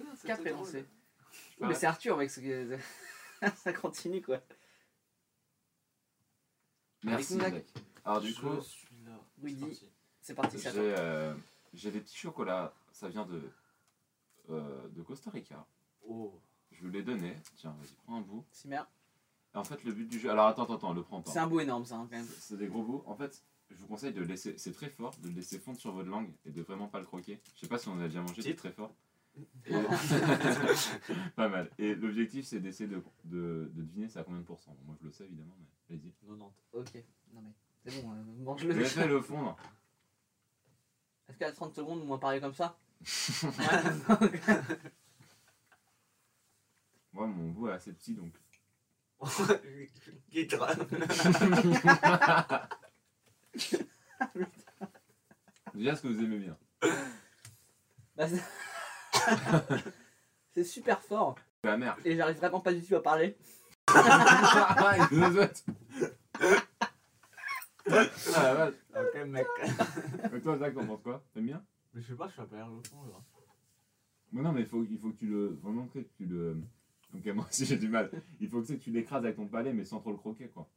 Épisode Mais regarde, c'est 4 tout est drôle. lancé. Ouais. Mais c'est Arthur, mec. Ça continue, quoi. Merci, Avec mec. Alors, du coup, Je suis là. Oui, C'est parti. C'est euh, j'ai des petits chocolats. Ça vient de, euh, de Costa Rica. Oh. Je vous les donné. Tiens, vas-y, prends un bout. Cimer. En fait, le but du jeu. Alors, attends, attends, attends, le prends pas. C'est un bout énorme, ça, hein, quand même. C'est des gros bouts. En fait, je vous conseille de le laisser. C'est très fort, de le laisser fondre sur votre langue et de vraiment pas le croquer. Je sais pas si on a déjà mangé, c'est très fort. Pas mal. Et l'objectif, c'est d'essayer de, de, de deviner c'est à combien de pourcents. Bon, moi, je le sais évidemment, mais vas-y. 90. Ok. Non, mais c'est bon, euh, mange-le. Je vais le fondre. Est-ce qu'à 30 secondes, on va parler comme ça Moi, mon bout est assez petit donc. Guitare. Déjà, ce que vous aimez bien. Bah, c'est- super fort La merde. et j'arrive vraiment pas du tout à parler. ah, il nous souhaite. Ah la vache. Ok, mec. Et toi, Zach, t'en penses quoi? T'aimes bien? Mais je sais pas, je suis à perdre le fond là. Mais non, mais il faut, il faut que tu le. Vraiment que tu le. Ok, moi aussi j'ai du mal. Il faut que tu sais, tu l'écrases avec ton palais, mais sans trop le croquer, quoi.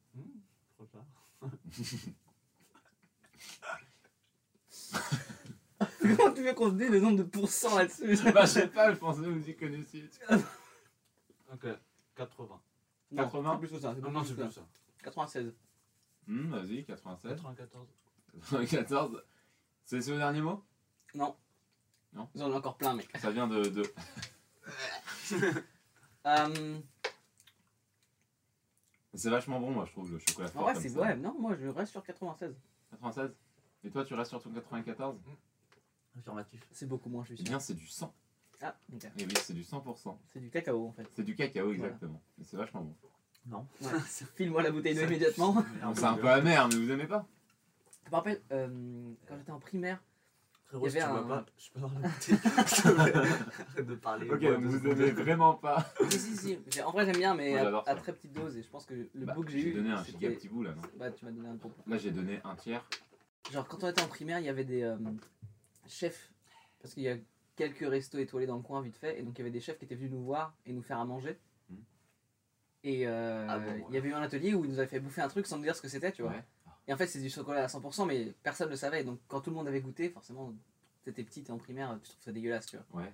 Trop tard. Comment tu veux qu'on se dise le nombre de pourcents là-dessus bah, je sais pas, je pensais que vous y connaissiez. Ok, 80. Non, 80? c'est plus que ça. C'est Non, non, plus c'est plus ça. ça. 96. Hum, vas-y, 87. 94. 94. C'est le dernier mot? Non. Non. J'en ai encore plein, mec. Ça vient de. de... Euh, C'est vachement bon, moi, je trouve, le chocolat fort. en vrai, comme c'est ça. ouais, non, moi je reste sur 96. 96 Et toi, tu restes sur ton 94 Affirmatif. C'est beaucoup moins, je suis Eh sûr. bien, c'est du 100. Ah, ok. Et oui, c'est du 100%. C'est du cacao en fait. C'est du cacao, exactement. Et c'est vachement bon. Non. Ouais. File-moi la bouteille d'eau immédiatement. Bon, c'est un peu amer, mais vous aimez pas Je me rappelle, euh, quand j'étais en primaire, Frérot, Il y si tu avait vois un- pas, je peux avoir la bouteille. Arrête de parler. Ok, bois donc deux vous secondes. aimez vraiment pas. si, si, si. J'ai- En vrai, j'aime bien, mais Moi, à, j'adore à ça. très petite dose. Et je pense que le Bah, bout que j'ai j'ai eu. donné un c'était- petit bout là, non Bah, tu m'as donné un gros bout. Là, j'ai donné un tiers. Genre, quand on était en primaire, il y avait des euh, chefs. Parce qu'il y a quelques restos étoilés dans le coin, vite fait. Et donc, il y avait des chefs qui étaient venus nous voir et nous faire à manger. Mhm. Et euh, Ah bon, il y avait eu un atelier où ils nous avaient fait bouffer un truc sans nous dire ce que c'était, tu vois. Ouais. Et en fait, c'est du chocolat à 100%, mais personne ne le savait. Donc, quand tout le monde avait goûté, forcément, t'étais petit, t'es en primaire, tu trouves ça dégueulasse, tu vois. Ouais.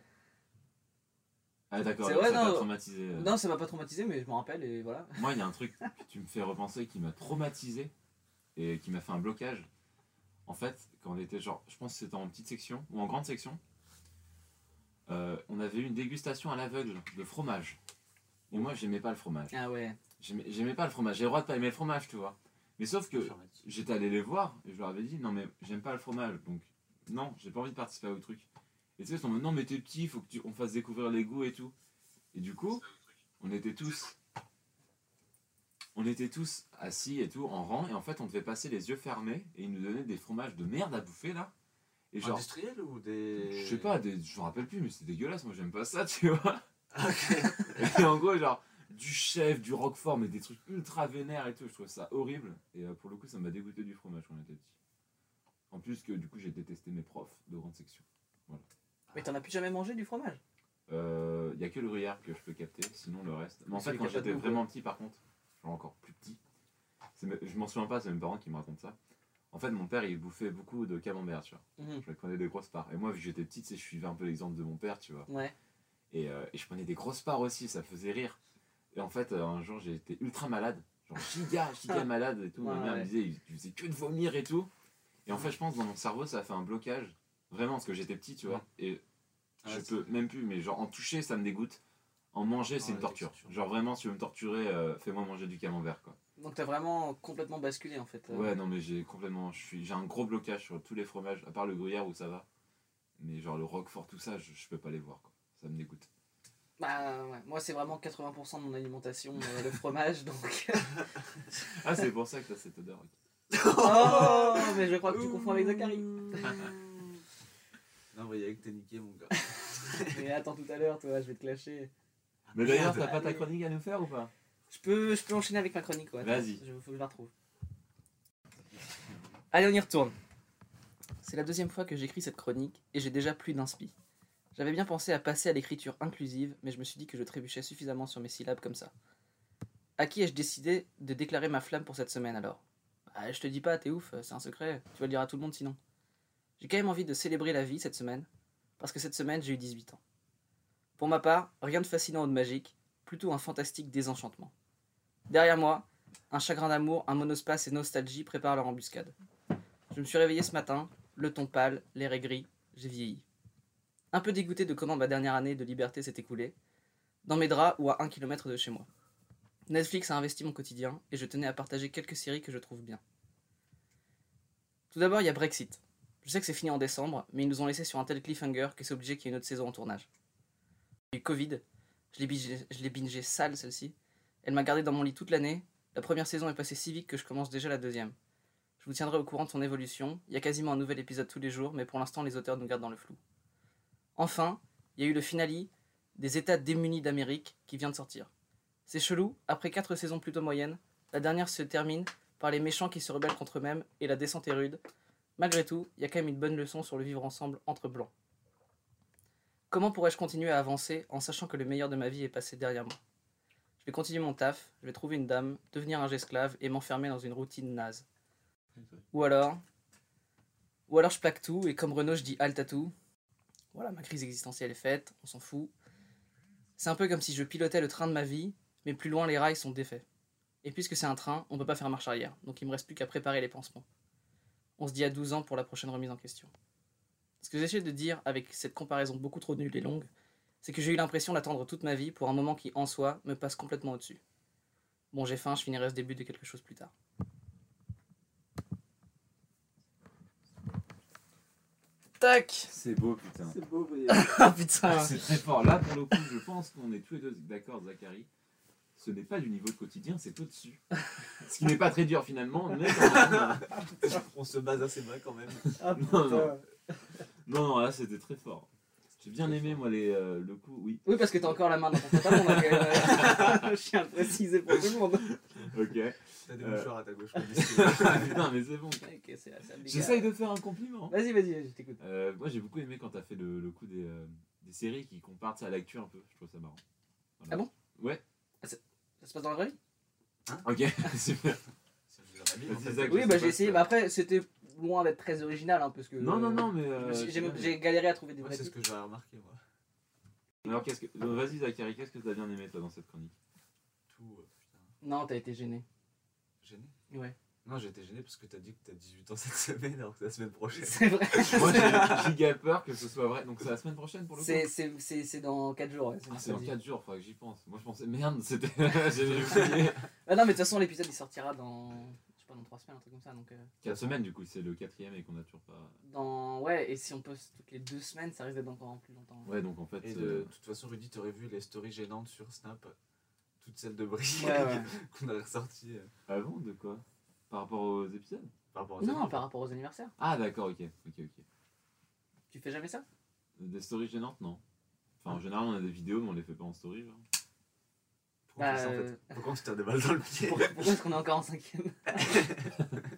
Ah, d'accord, ça t'a non. traumatisé. euh. Non, ça m'a pas traumatisé, mais je m'en rappelle, et voilà. Moi, il y a un truc que tu me fais repenser qui m'a traumatisé et qui m'a fait un blocage. En fait, quand on était genre, je pense que c'était en petite section ou en grande section, euh, on avait eu une dégustation à l'aveugle de fromage. Et moi, j'aimais pas le fromage. Ah ouais. J'aimais pas le fromage. J'ai le droit de pas aimer le fromage, tu vois. Mais sauf que j'étais allé les voir et je leur avais dit non mais j'aime pas le fromage donc non j'ai pas envie de participer au truc et tu sais ils sont en mode, non mais t'es petit faut que tu on fasse découvrir les goûts et tout et du coup on était tous on était tous assis et tout en rang et en fait on devait passer les yeux fermés et ils nous donnaient des fromages de merde à bouffer là et genre Industriel ou des. je sais pas des, je me rappelle plus mais c'est dégueulasse moi j'aime pas ça tu vois Ok. et en gros, genre, du chef, du roquefort, mais des trucs ultra vénères et tout, je trouve ça horrible. Et euh, pour le coup, ça m'a dégoûté du fromage quand on était petit. En plus que du coup, j'ai détesté mes profs de grande section. Mais t'en as plus jamais mangé du fromage? Il Euh, y a que le gruyère que je peux capter, sinon le reste. Mais en fait, quand j'étais vraiment petit, par contre, genre encore plus petit, je m'en souviens pas, c'est mes parents qui me racontent ça. En fait, mon père, il bouffait beaucoup de camembert, tu vois. Mhm. Je prenais des grosses parts. Et moi, vu que j'étais petite, c'est je suivais un peu l'exemple de mon père, tu vois. Ouais. Et, euh, et je prenais des grosses parts aussi, ça faisait rire. Et en fait, euh, un jour, j'ai été ultra malade. Genre giga, giga malade et tout. Ma Ouais, mère ouais. me disait, il il faisait que de vomir et tout. Et en fait, je pense dans mon cerveau, ça a fait un blocage. Vraiment, parce que j'étais petit, tu vois. Et Ah, je peux même plus, mais genre en toucher, ça me dégoûte. En manger, c'est une torture. Genre vraiment, si tu veux me torturer, euh, fais-moi manger du camembert, quoi. Donc t'as vraiment complètement basculé en fait. euh. Ouais, non, mais j'ai complètement. je suis- J'ai un gros blocage sur tous les fromages, à part le gruyère où ça va. Mais genre le roquefort, tout ça, je, je peux pas les voir, quoi. Ça me dégoûte. Bah ouais, moi c'est vraiment 80% de mon alimentation, euh, le fromage, donc... Ah, c'est pour ça que t'as cette odeur. ok. oh, mais je crois que tu confonds avec Zachary. Non, mais avec t'es niqué, mon gars. Mais attends tout à l'heure, toi, je vais te clasher. Mais d'ailleurs, t'as pas ta chronique à nous faire ou pas? Je peux, je peux enchaîner avec ma chronique, ouais. Vas-y. Il faut que je la retrouve. Allez, on y retourne. C'est la deuxième fois que j'écris cette chronique et j'ai déjà plus d'inspi. J'avais bien pensé à passer à l'écriture inclusive, mais je me suis dit que je trébuchais suffisamment sur mes syllabes comme ça. À qui ai-je décidé de déclarer ma flamme pour cette semaine alors? Ah, Je te dis pas, t'es ouf, c'est un secret, tu vas le dire à tout le monde sinon. J'ai quand même envie de célébrer la vie cette semaine, parce que cette semaine j'ai eu 18 ans. Pour ma part, rien de fascinant ou de magique, plutôt un fantastique désenchantement. Derrière moi, un chagrin d'amour, un monospace et nostalgie préparent leur embuscade. Je me suis réveillé ce matin, le ton pâle, l'air aigri, j'ai vieilli. Un peu dégoûté de comment ma dernière année de liberté s'est écoulée, dans mes draps ou à un kilomètre de chez moi. Netflix a investi mon quotidien et je tenais à partager quelques séries que je trouve bien. Tout d'abord, il y a Brexit. Je sais que c'est fini en décembre, mais ils nous ont laissé sur un tel cliffhanger que c'est obligé qu'il y ait une autre saison en tournage. Eu Covid, je l'ai bingé, bingé sale celle-ci. Elle m'a gardé dans mon lit toute l'année. La première saison est passée si vite que je commence déjà la deuxième. Je vous tiendrai au courant de son évolution. Il y a quasiment un nouvel épisode tous les jours, mais pour l'instant les auteurs nous gardent dans le flou. Enfin, il y a eu le finale des États démunis d'Amérique qui vient de sortir. C'est chelou, après quatre saisons plutôt moyennes, la dernière se termine par les méchants qui se rebellent contre eux-mêmes et la descente est rude. Malgré tout, il y a quand même une bonne leçon sur le vivre ensemble entre blancs. Comment pourrais-je continuer à avancer en sachant que le meilleur de ma vie est passé derrière moi? Je vais continuer mon taf, je vais trouver une dame, devenir un esclave et m'enfermer dans une routine naze. Ou alors, ou alors je plaque tout et comme Renault je dis halt à tout. Voilà, ma crise existentielle est faite, on s'en fout. C'est un peu comme si je pilotais le train de ma vie, mais plus loin les rails sont défaits. Et puisque c'est un train, on ne peut pas faire marche arrière, donc il me reste plus qu'à préparer les pansements. On se dit à 12 ans pour la prochaine remise en question. Ce que j'essaie de dire avec cette comparaison beaucoup trop nulle et longue, c'est que j'ai eu l'impression d'attendre toute ma vie pour un moment qui, en soi, me passe complètement au-dessus. Bon, j'ai faim, je finirai ce début de quelque chose plus tard. Tac C'est beau, putain. C'est beau. Ah putain C'est très fort. Là, pour le coup, je pense qu'on est tous les deux d'accord, Zachary. Ce n'est pas du niveau de quotidien, c'est au-dessus. Ce qui n'est pas très dur finalement, mais quand même. On se base assez bien quand même. Ah, Non, non. Non, non, là, c'était très fort. J'ai bien aimé, moi, les, euh, le coup, oui. Oui, parce que t'as encore la main dans ton pantalon, là, quand même. Je tiens à le préciser pour tout le monde. Ok. T'as des Euh. mouchoirs à ta gauche. comme Putain, mais c'est bon. Ok, c'est obligé. J'essaye de faire un compliment. Vas-y, vas-y, je t'écoute. Euh, moi, j'ai beaucoup aimé quand t'as fait le, le coup des, euh, des séries qui comparent ça à l'actu un peu. Je trouve ça marrant. Voilà. Ah bon? Ouais. Ça se passe dans la vraie vie? Ok, super. C'est. Zach. Oui, je bah sais j'ai essayé. si- Bah après, c'était loin d'être très original, hein, parce que. Non, non, non, mais. euh, J'ai galéré à trouver des vrais c'est ce que j'avais remarqué, moi. Alors, qu'est-ce que. Vas-y, Zachary, qu'est-ce que t'as bien aimé, toi, dans cette chronique? Tout, euh, putain. Non, t'as été gêné. Gêné? Ouais. Non, j'ai été gêné parce que t'as dit que t'as 18 ans cette semaine alors que c'est la semaine prochaine. C'est vrai. Moi, j'ai giga peur que ce soit vrai. Donc, c'est la semaine prochaine pour le coup? C'est- C'est c'est- c'est dans 4 jours. ouais, Ah, c'est dans mercredi. 4 jours, faudrait que j'y pense. Moi, je pensais, merde, c'était. J'ai oublié. Ah non, mais de toute façon, l'épisode il sortira dans. Pas, dans 3 semaines, un truc comme ça. Donc, euh, 4 semaines, du coup, c'est le quatrième et qu'on a toujours pas. dans. Ouais, et si on poste toutes les 2 semaines, ça risque d'être encore plus longtemps. Ouais, donc en fait. Et euh, de toute façon, Rudy, t'aurais vu les stories gênantes sur Snap. Toutes celles de Brie Ouais, ouais. qu'on a ressorties euh, Ah bon, de quoi? Par rapport aux épisodes? Par rapport aux Non, par rapport aux anniversaires. Ah, d'accord, ok. Ok, ok. Tu fais jamais ça? Des stories gênantes, non. Enfin, en général, on a des vidéos, mais on les fait pas en story, genre. Bah, ça, en euh, fait Pourquoi on se tire des balles dans le pied Pourquoi pourquoi est-ce qu'on est encore en cinquième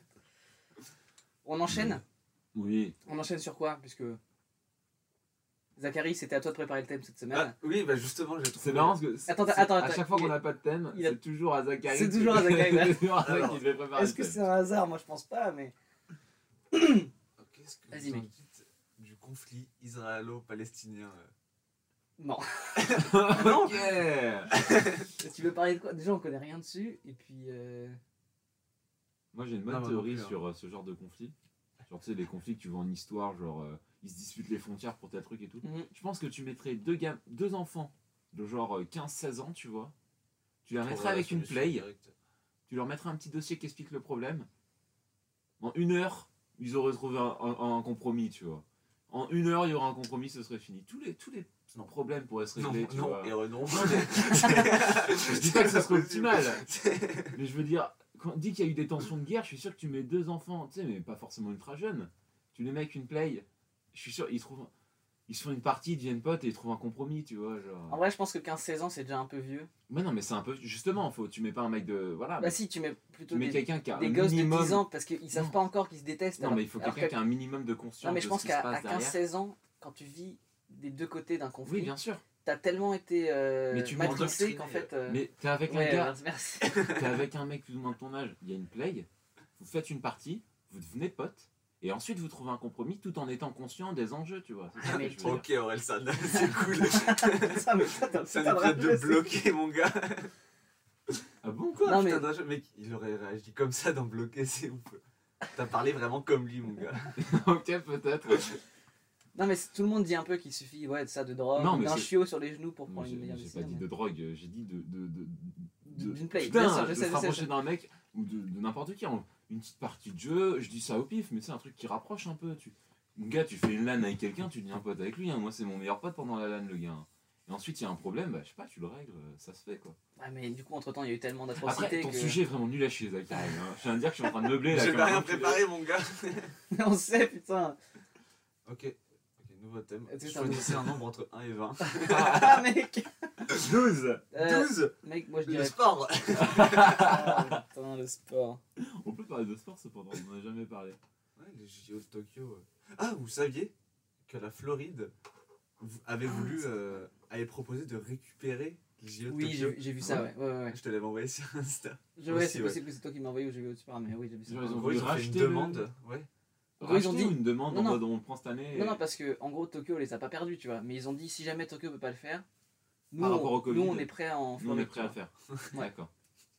On enchaîne Oui. On enchaîne sur quoi? Puisque. Zachary, c'était à toi de préparer le thème cette semaine. Ah, Oui, bah justement, j'ai trouvé. C'est marrant parce que. c'est- Attends, c'est- attends, À attends, chaque fois qu'on n'a pas de thème, il a- c'est toujours à Zachary. C'est toujours à Zachary, là. C'est toujours à Zach Alors, qui devait préparer Est-ce que c'est un hasard? Moi je pense pas, mais. Qu'est-ce que Vas-y, mec. du conflit israélo-palestinien euh Non. Ok tu veux parler de quoi? Déjà, on connaît rien dessus. Et puis. euh, Moi j'ai une bonne Non, non théorie plus, hein. sur euh, ce genre de conflit. Genre tu sais les conflits que tu vois en histoire, genre euh, ils se disputent les frontières pour tel truc et tout. mhm. Je pense que tu mettrais deux, gam- deux enfants de genre euh, 15-16 ans, tu vois. Tu les mettrais avec une play, directe. tu leur mettrais un petit dossier qui explique le problème. En une heure, ils auraient trouvé un, un- un compromis, tu vois. En une heure, il y aura un compromis, ce serait fini. Tous les, tous les Non. problèmes pourraient se Non, régler, tu non, vois. et non. Je dis pas que ça serait optimal. C'est- Mais je veux dire, quand on dit qu'il y a eu des tensions de guerre, je suis sûr que tu mets deux enfants, tu sais, mais pas forcément ultra jeunes. Tu les mets avec une play, je suis sûr, ils trouvent. Ils se font une partie, ils deviennent potes et ils trouvent un compromis, tu vois. En Genre... vrai, je pense que 15-16 ans, c'est déjà un peu vieux. Mais non, mais c'est un peu. Justement, faut, tu mets pas un mec de. Voilà. Bah, si, tu mets tu plutôt mets des, quelqu'un qui a des un gosses minimum. de 10 ans parce qu'ils savent Non. pas encore qu'ils se détestent. Non, alors- mais il faut quelqu'un que- qui a un minimum de conscience Non, mais je de pense qu'à passe à derrière. 15-16 ans, quand tu vis des deux côtés d'un conflit. Oui, bien sûr. T'as tellement été euh, Mais tu m'endoctrines, qu'en fait. euh, Mais t'es avec un ouais, gars, merci. t'es avec un mec plus ou moins de ton âge, il y a une play, vous faites une partie, vous devenez potes, et ensuite vous trouvez un compromis tout en étant conscient des enjeux, tu vois. C'est ça Mais dire. Ok, Orelsan, c'est cool. ça, mais traite vraiment- de bloquer, mon gars. Ah bon Quoi Non, mais- putain, d'un- mec, il aurait réagi comme ça dans bloquer, c'est ouf. T'as parlé vraiment comme lui, mon gars. Ok, peut-être. Non, mais tout le monde dit un peu qu'il suffit ouais, de ça, de drogue, Non, mais d'un chiot sur les genoux pour prendre J'ai une meilleure j'ai décision. pas dit de drogue, j'ai dit de. de, de, de- D'une play, Putain, bien sûr, je de sais, se rapprocher d'un mec ou de, de n'importe qui. Une petite partie de jeu, je dis ça au pif, mais c'est un truc qui rapproche un peu. Tu... Mon gars, tu fais une LAN avec quelqu'un, tu deviens pote avec lui. hein. Moi, c'est mon meilleur pote pendant la LAN, le gars. hein. Et ensuite, il y a un problème, bah, je sais pas, tu le règles, euh, ça se fait quoi. Ouais, mais du coup, entre temps, il y a eu tellement Après, d'atrocités ton que. sujet est vraiment nul à chier, Zach. hein. Je viens de dire que je suis en train de meubler là. J'ai pas rien préparé, mon gars. On sait, putain. Ok, nouveau thème. Est-ce que t'as un Choisissez un nombre entre 1 et 20. Ah, mec 12 Euh, 12 Mec, moi je Le dirais. sport Ah, putain, le sport. On peut parler de sport cependant, on en a jamais parlé. Ouais, les JO de Tokyo. euh. Ah, vous saviez que la Floride avait voulu, euh, avait proposé de récupérer les JO de Oui, Tokyo? j'ai j'ai vu ça, ouais. ouais, ouais, ouais. Je te l'avais envoyé sur Insta. Je, ouais, Aussi, c'est ouais. possible que c'est toi qui m'as envoyé ou j'ai vu au-dessus, mais oui, j'ai vu ça. Ils En ont gros, racheté une le- demande. Ouais. Ils ont dit- ou une demande Non, en non. mode on prend cette année. Non, et- non, parce que en gros, Tokyo les a pas perdus, tu vois. Mais ils ont dit si jamais Tokyo peut pas le faire, nous, Par rapport on, au Covid. nous on est prêt à en Nous, on est prêt à le faire. Ouais. D'accord.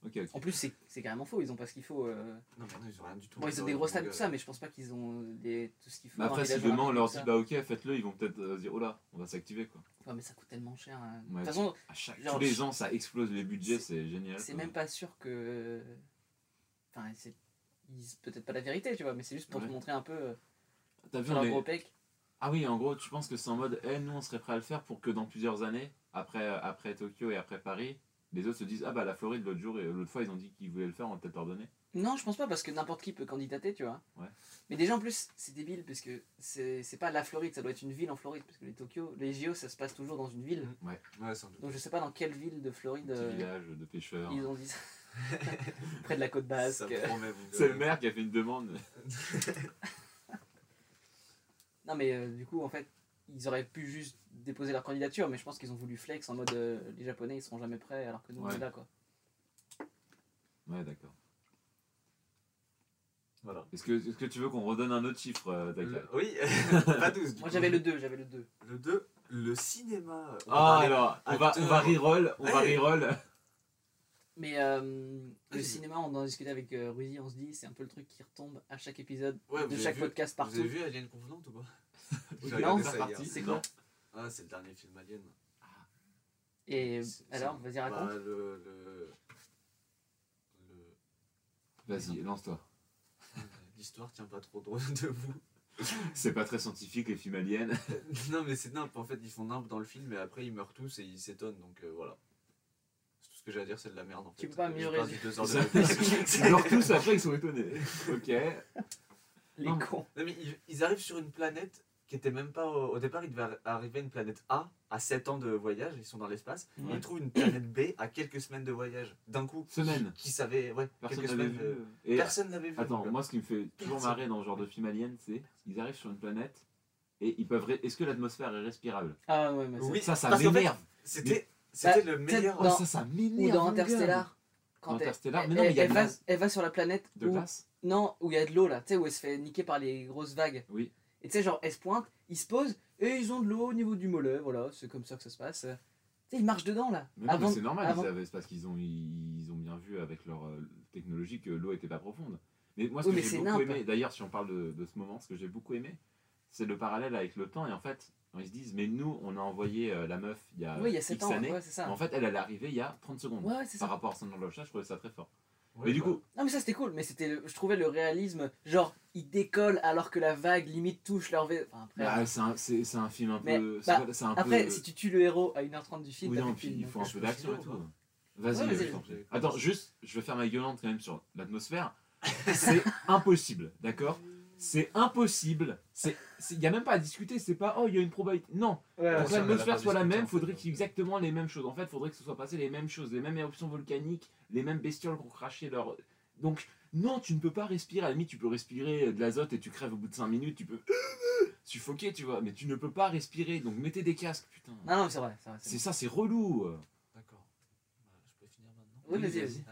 Ok, ok. En plus, c'est c'est carrément faux, ils ont pas ce qu'il faut. euh. Non, mais non, ils ont rien du tout. Bon, ils ont des gros stades, tout ça, mais je pense pas qu'ils ont des... tout ce qu'il faut. Mais un après, si demain on leur dit bah ok, faites-le, ils vont peut-être euh, dire oh là, on va s'activer quoi. Ouais, mais ça coûte tellement cher. hein. De toute façon, À chaque... Genre, Tous les ans, ça explose les budgets, c'est- c'est génial. c'est quoi. même pas sûr que. Enfin, c'est. Ils disent Peut-être pas la vérité, tu vois, mais c'est juste pour Ouais. te montrer un peu euh, T'as vu, gros pec. Ah oui, en gros, tu penses que c'est en mode, eh, nous on serait prêt à le faire pour que dans plusieurs années, après, après Tokyo et après Paris, les autres se disent, ah bah la Floride l'autre jour, et l'autre fois ils ont dit qu'ils voulaient le faire, on va peut-être leur donner. Non, je pense pas parce que n'importe qui peut candidater, tu vois. Ouais. Mais déjà en plus, c'est débile parce que c'est c'est pas la Floride, ça doit être une ville en Floride parce que les Tokyo, les JO, ça se passe toujours dans une ville. Ouais, ouais, sans doute. Donc je sais pas dans quelle ville de Floride Petit euh, village de pêcheurs. ils ont dit ça. Près de la côte basque. C'est le maire qui a fait une demande. Non mais euh, du coup en fait, ils auraient pu juste déposer leur candidature, mais je pense qu'ils ont voulu flex en mode euh, les Japonais ils seront jamais prêts alors que nous on est là quoi. Ouais, d'accord. Voilà. Est-ce que, est-ce que tu veux qu'on redonne un autre chiffre, euh, Le- Oui, pas 12. du Moi j'avais le 2, j'avais le 2. Le 2, le cinéma. On va Ah alors, on va, on va reroll, on va reroll. Mais euh, le Vas-y. cinéma, on en discutait avec euh, Rudy, on se dit c'est un peu le truc qui retombe à chaque épisode Ouais, de chaque vu- podcast Vous avez partout. vu Alien Convenante ou pas? Non, c'est quoi? Ah, c'est le dernier film Alien. Et C'est- alors, vas-y raconte. Bah, le, le, le- Vas-y, lance-toi. L'histoire tient pas trop droit de vous. C'est pas très scientifique les films aliens. non, mais c'est nimp. En fait, ils font nimp dans le film, et après ils meurent tous et ils s'étonnent. Donc euh, voilà. Ce que j'ai à dire, c'est de la merde. En fait. Tu peux pas mieux résumer. meurent tous après, ils sont étonnés. Ok. Les Non. cons. Non, mais ils, ils arrivent sur une planète qui était même pas. Au, au départ, ils devaient arri- arriver à une planète A à 7 ans de voyage, ils sont dans l'espace. Ils trouvent une planète B à quelques semaines de voyage. D'un coup. Semaine. Qui savait. Ouais, Personne quelques n'avait semaines. vu. de- Et Personne n'avait vu. attends, moi ce qui me fait toujours Personne. marrer dans ce genre de film alien, c'est ils arrivent sur une planète et ils peuvent. Est-ce que l'atmosphère est respirable? Ah ouais, mais Oui, Ça, ça m'énerve. C'était c'était le peut-être meilleur. Oh, dans- ça, ça Ou dans. Interstellar. Quand Dans Interstellar, elle, mais non, mais il y a elle va, elle va sur la planète De où, glace. non, où il y a de l'eau là, tu sais, où elle se fait niquer par les grosses vagues. Oui. Et tu sais, genre, elle se pointe, ils se posent, et ils ont de l'eau au niveau du mollet, voilà, c'est comme ça que ça se passe. Tu sais, ils marchent dedans là. Mais non, mais c'est normal, avant- ils avaient- c'est parce qu'ils ont, ils, ils ont bien vu avec leur euh, technologie que l'eau était pas profonde. Mais moi, ce Oui, que j'ai beaucoup aimé, d'ailleurs, si on parle de, de ce moment, ce que j'ai beaucoup aimé, c'est le parallèle avec le temps. Et en fait, ils se disent, mais nous, on a envoyé euh, la meuf il y a, Oui, il y a 7 X ans, années. ouais, ça. En fait, elle, elle est arrivée il y a 30 secondes. Ouais, ouais, c'est ça. Par rapport à son horloge, je trouvais ça très fort. Mais du coup, Non mais ça c'était cool, mais c'était, le- je trouvais le réalisme, genre ils décollent alors que la vague limite touche leur V. Enfin après, bah, c'est un, c'est- un film un Mais, peu. bah, un après peu... si tu tues le héros à 1h30 du film, Oui, non, puis il faut un peu d'action et tout. vas-y. Attends, juste, je vais faire ma gueulante quand même sur l'atmosphère. C'est impossible, d'accord? C'est impossible. C'est, il n'y a même pas à discuter. C'est pas, oh, il y a une probabilité. Non. Ouais, Pour que l'atmosphère soit la même, fait, faudrait qu'il y ait exactement les mêmes choses. En fait, faudrait que ce soit passé les mêmes choses, les mêmes éruptions volcaniques, les mêmes bestioles qui ont craché leur. Donc, non, tu ne peux pas respirer. À la limite, tu peux respirer de l'azote et tu crèves au bout de 5 minutes. Tu peux. suffoquer, tu vois. Mais tu ne peux pas respirer, donc mettez des casques, putain. Non, non, mais c'est vrai. c'est ça, c'est relou. D'accord. Bah, je peux finir maintenant Oui, vas-y, vas-y.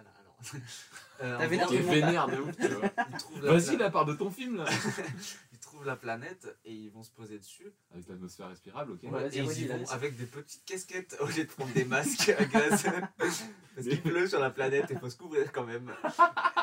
Euh, en T'avais l'air vénère de ouf, tu vois. ils trouvent la Vas-y, la part de ton film, là. ils trouvent la planète et ils vont se poser dessus. Avec l'atmosphère respirable, ok. Ouais, et ils redis, y vont avec des petites casquettes au lieu de prendre des masques à gaz. Parce qu'il pleut sur la planète et faut se couvrir quand même.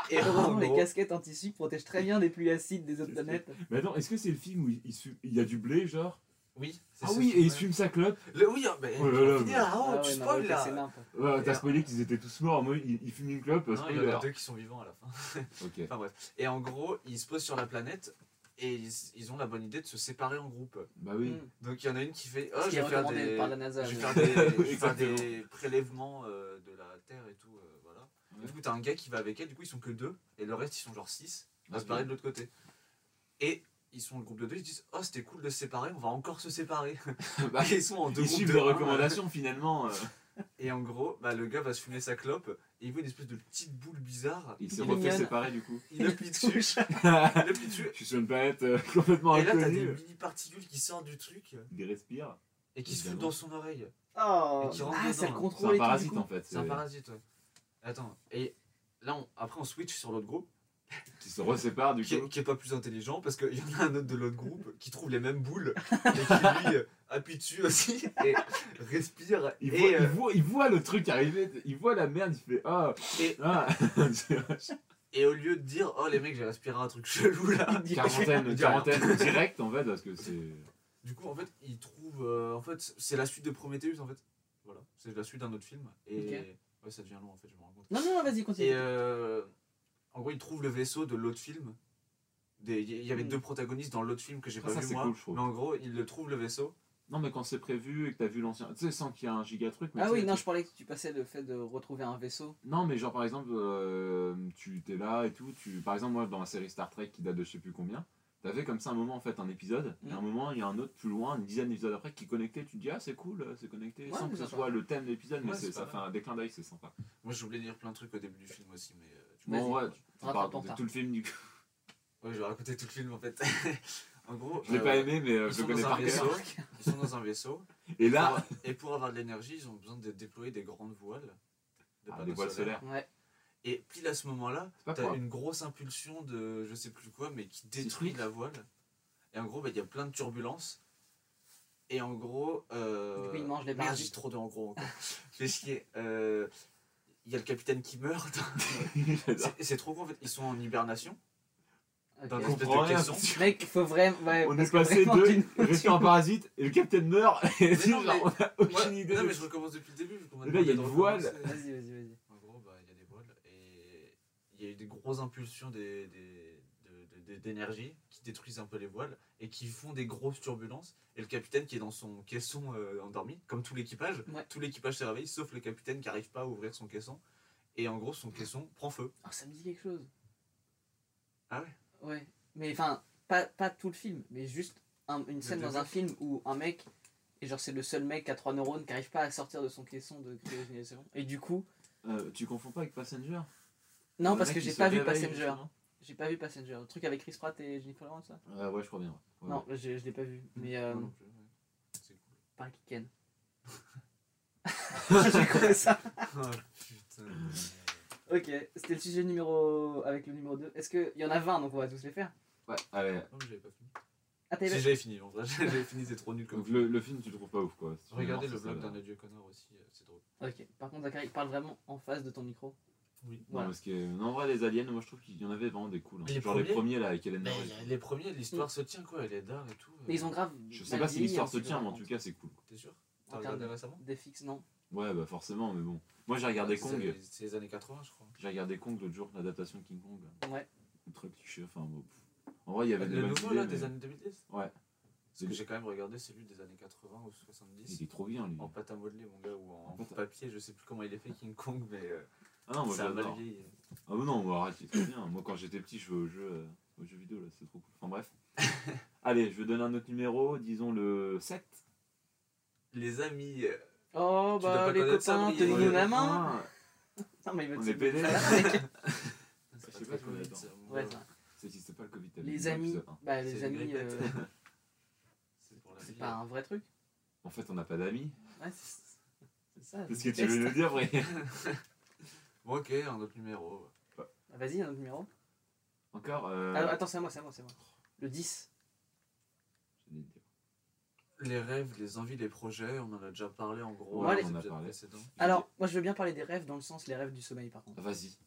Et en Heureusement, les casquettes anti-sucre protègent très bien des pluies acides des autres planètes. Mais attends, est-ce que c'est le film où il, il se- il y a du blé, genre? Oui, Ah ce oui, et il fume sa clope. Le, oui, hein, mais Oh là là, finit mais- là, oh, Ah tu spoil ouais, là. Ouais, t'as spoilé qu'ils étaient tous morts. Moi, il, il fume une clope, Non, il y en a deux qui sont vivants à la fin. Ok. Enfin bref. Et en gros, ils se posent sur la planète et ils, ils ont la bonne idée de se séparer en groupe. Bah oui. Mm. Donc il y en a une qui fait Oh, je vais faire des, par la NASA. je vais mais- faire des, je vais faire Exactement. des prélèvements euh, de la Terre et tout. euh, voilà. Ouais. Du coup, t'as un gars qui va avec elle, du coup, ils sont que deux et le reste, ils sont genre six à se barrer de l'autre côté. Et ils sont le groupe de deux, ils se disent Oh, c'était cool de se séparer, on va encore se séparer. Bah, Et ils sont en deux ils groupes suivent de un, recommandations finalement. euh. Et en gros, bah, le gars va se fumer sa clope et il voit une espèce de petite boule bizarre. Il s'est refait séparer du coup. Il appuie dessus. Je il appuie dessus. suis sur une planète euh, complètement Et là, t'as des inconnue. mini particules qui sortent du truc Il respire. et qui se foutent dans son oreille. Oh, Et qui rentre ah, C'est contrôle un et tout, parasite en fait. C'est un parasite, ouais. Attends, et là, on- après, on switch sur l'autre groupe, Qui se resépare du qui est, coup. qui est pas plus intelligent parce qu'il y en a un autre de l'autre groupe qui trouve les mêmes boules et qui lui euh, appuie dessus aussi et respire. Il et, voit, euh, il, voit, il voit le truc arriver, il voit la merde, il fait Ah, Et- ah. et au lieu de dire Oh les mecs, j'ai respiré un truc chelou là, quarantaine, quarantaine directe en fait, parce que c'est. du coup, en fait, il trouve. euh, en fait, c'est la suite de Prometheus en fait. Voilà, c'est la suite d'un autre film. Et ouais, ça devient long en fait, je me rends compte. Non, non, non, vas-y, continue. Et euh, en gros, il trouve le vaisseau de l'autre film. Des- Il y avait Mm. deux protagonistes dans l'autre film que j'ai Ah, pas ça, vu c'est moi. cool, je trouve. mais en gros, il le trouve le vaisseau. Non, mais quand c'est prévu et que t'as vu l'ancien. Tu sais, sans qu'il y ait un giga truc. Mais Ah oui, non, tu- je parlais que tu passais le fait de retrouver un vaisseau. Non, mais genre par exemple, euh, tu t'es là et tout. Tu... Par exemple, moi dans la série Star Trek qui date de je sais plus combien, t'avais comme ça un moment en fait, un épisode, et un moment il y a un autre plus loin, une dizaine d'épisodes après qui est connecté. Tu te dis, ah c'est cool, euh, c'est connecté, Ouais, sans que ce soit le thème de l'épisode, mais Ouais, c'est- c'est ça fait un déclin d'œil, c'est sympa. Moi, je voulais dire plein de trucs au début du film aussi, mais euh. Bon, ouais, tu tout le film du coup. Ouais, je vais raconter tout le film en fait. en gros, Je l'ai euh, pas aimé, mais euh, je connais par vaisseau. cœur. Ils sont dans un vaisseau. Et là, Pour- et pour avoir de l'énergie, ils ont besoin de déployer des grandes voiles. de ah, des voiles solaires. Ouais. Et pile à ce moment-là, t'as une grosse impulsion de je sais plus quoi, mais qui détruit la voile. Et en gros, bah, il y a plein de turbulences. Et en gros. Euh... Du coup, ils mangent les j'ai trop de en gros encore. Fais chier. Euh, Il y a le capitaine qui meurt. C'est- trop con en fait. Ils sont en hibernation. Dans une espèce de caisson. Mec, faut vraiment. Ouais, On est passé de d'une- rester en parasite et le capitaine meurt et Mais non, mais- on a Ouais, aucune idée. non, mais je recommence depuis le début. vu là, il y a une voile. Vas-y, vas-y, vas-y. En gros, bah, il y a des voiles et il y a eu des grosses impulsions des- des- de- de- de- d'énergie qui détruisent un peu les voiles et qui font des grosses turbulences. Et le capitaine qui est dans son caisson euh, endormi, comme tout l'équipage, Ouais. tout l'équipage s'est réveillé sauf le capitaine qui n'arrive pas à ouvrir son caisson. Et en gros, son caisson prend feu. Ah, ça me dit quelque chose. Ah ouais? Ouais. Mais enfin, pas, pas tout le film, mais juste un- une scène dans un film où un mec, et genre c'est le seul mec à trois neurones qui arrive pas à sortir de son caisson de cryogénisation. Et du coup, Euh, tu confonds pas avec Passenger? Non, Le parce que j'ai pas vu Passenger. J'ai pas vu Passenger. Le truc avec Chris Pratt et Jennifer Lawrence, ça Euh, ouais, je crois bien. ouais. Ouais, Non, je, je l'ai pas vu. Mais euh, non plus, ouais. C'est cool. par qui Ken. J'ai cru ça. Oh putain. Ok, c'était le sujet numéro avec le numéro 2. Est-ce qu'il y en a 20 donc on va tous les faire Ouais, allez. Non, j'avais pas fini. Ah, t'avais Si j'avais fini, en vrai, j'avais fini, c'est trop nul comme Donc le, le film, tu le trouves pas ouf quoi. Si Regardez le vlog d'un là. adieu Connor aussi, euh, c'est drôle. Ok, par contre, Zachary, parle vraiment en face de ton micro. Oui. Non, Voilà. parce que, non, en vrai, les aliens, moi je trouve qu'il y en avait vraiment des cools. hein. Les Genre les premiers premiers là avec Hélène Mais les premiers, l'histoire se tient quoi, elle est d'art et tout. euh. Mais ils ont grave. Je sais pas si l'histoire hein, se tient, mais en tout cas c'est cool. T'es sûr? T'as regardé récemment? Des fixes, non. Ouais, bah forcément, mais bon. Moi j'ai regardé C'est- Kong. C'est les années 80, je crois. J'ai regardé Kong l'autre jour, l'adaptation de King Kong. Ouais. Ultra cliché, enfin bon. pff. En vrai, il y avait des Le nouveau là, des années 2010 Ouais. Parce que j'ai quand même regardé celui des années 80 ou 70. Il est trop bien lui. En pâte à modeler, mon gars, ou en, papier, je sais plus comment il est fait, King Kong, mais euh, Ah non, moi ça a mal j'adore. vieilli. Ah bah non, moi, arrête, il est trop bien. Moi quand j'étais petit, je jouais aux jeux, euh, aux jeux vidéo là, c'est trop cool. Enfin bref. Allez, je vais donner un autre numéro, disons le 7. Les amis, euh, Oh Tu dois bah pas les connaître ça, copains, Brian. tenez-nous la Ah, main. Non mais il va On te est pédés. c'est Je sais pas ce qu'on attend. ça, Ouais, ça. Ça existe pas le Covid. t'as vu Les dans amis, l'épisode un. bah C'est les une amis. grippette. euh, c'est pas un vrai truc. En fait, on n'a pas d'amis. Ouais, c'est c'est ça. Qu'est-ce je que tu veux déteste. nous dire, vrai Bon, ok, un autre numéro. Ah, Vas-y, un autre numéro. Encore euh, Ah, attends, c'est à moi, c'est à moi, c'est à moi. Le 10. j'allais te dire. Les rêves, les envies, les projets, on en a déjà parlé en gros. Ouais, on les a parlé. précédents. Alors, moi je veux bien parler des rêves dans le sens les rêves du sommeil par contre. Ah, Vas-y.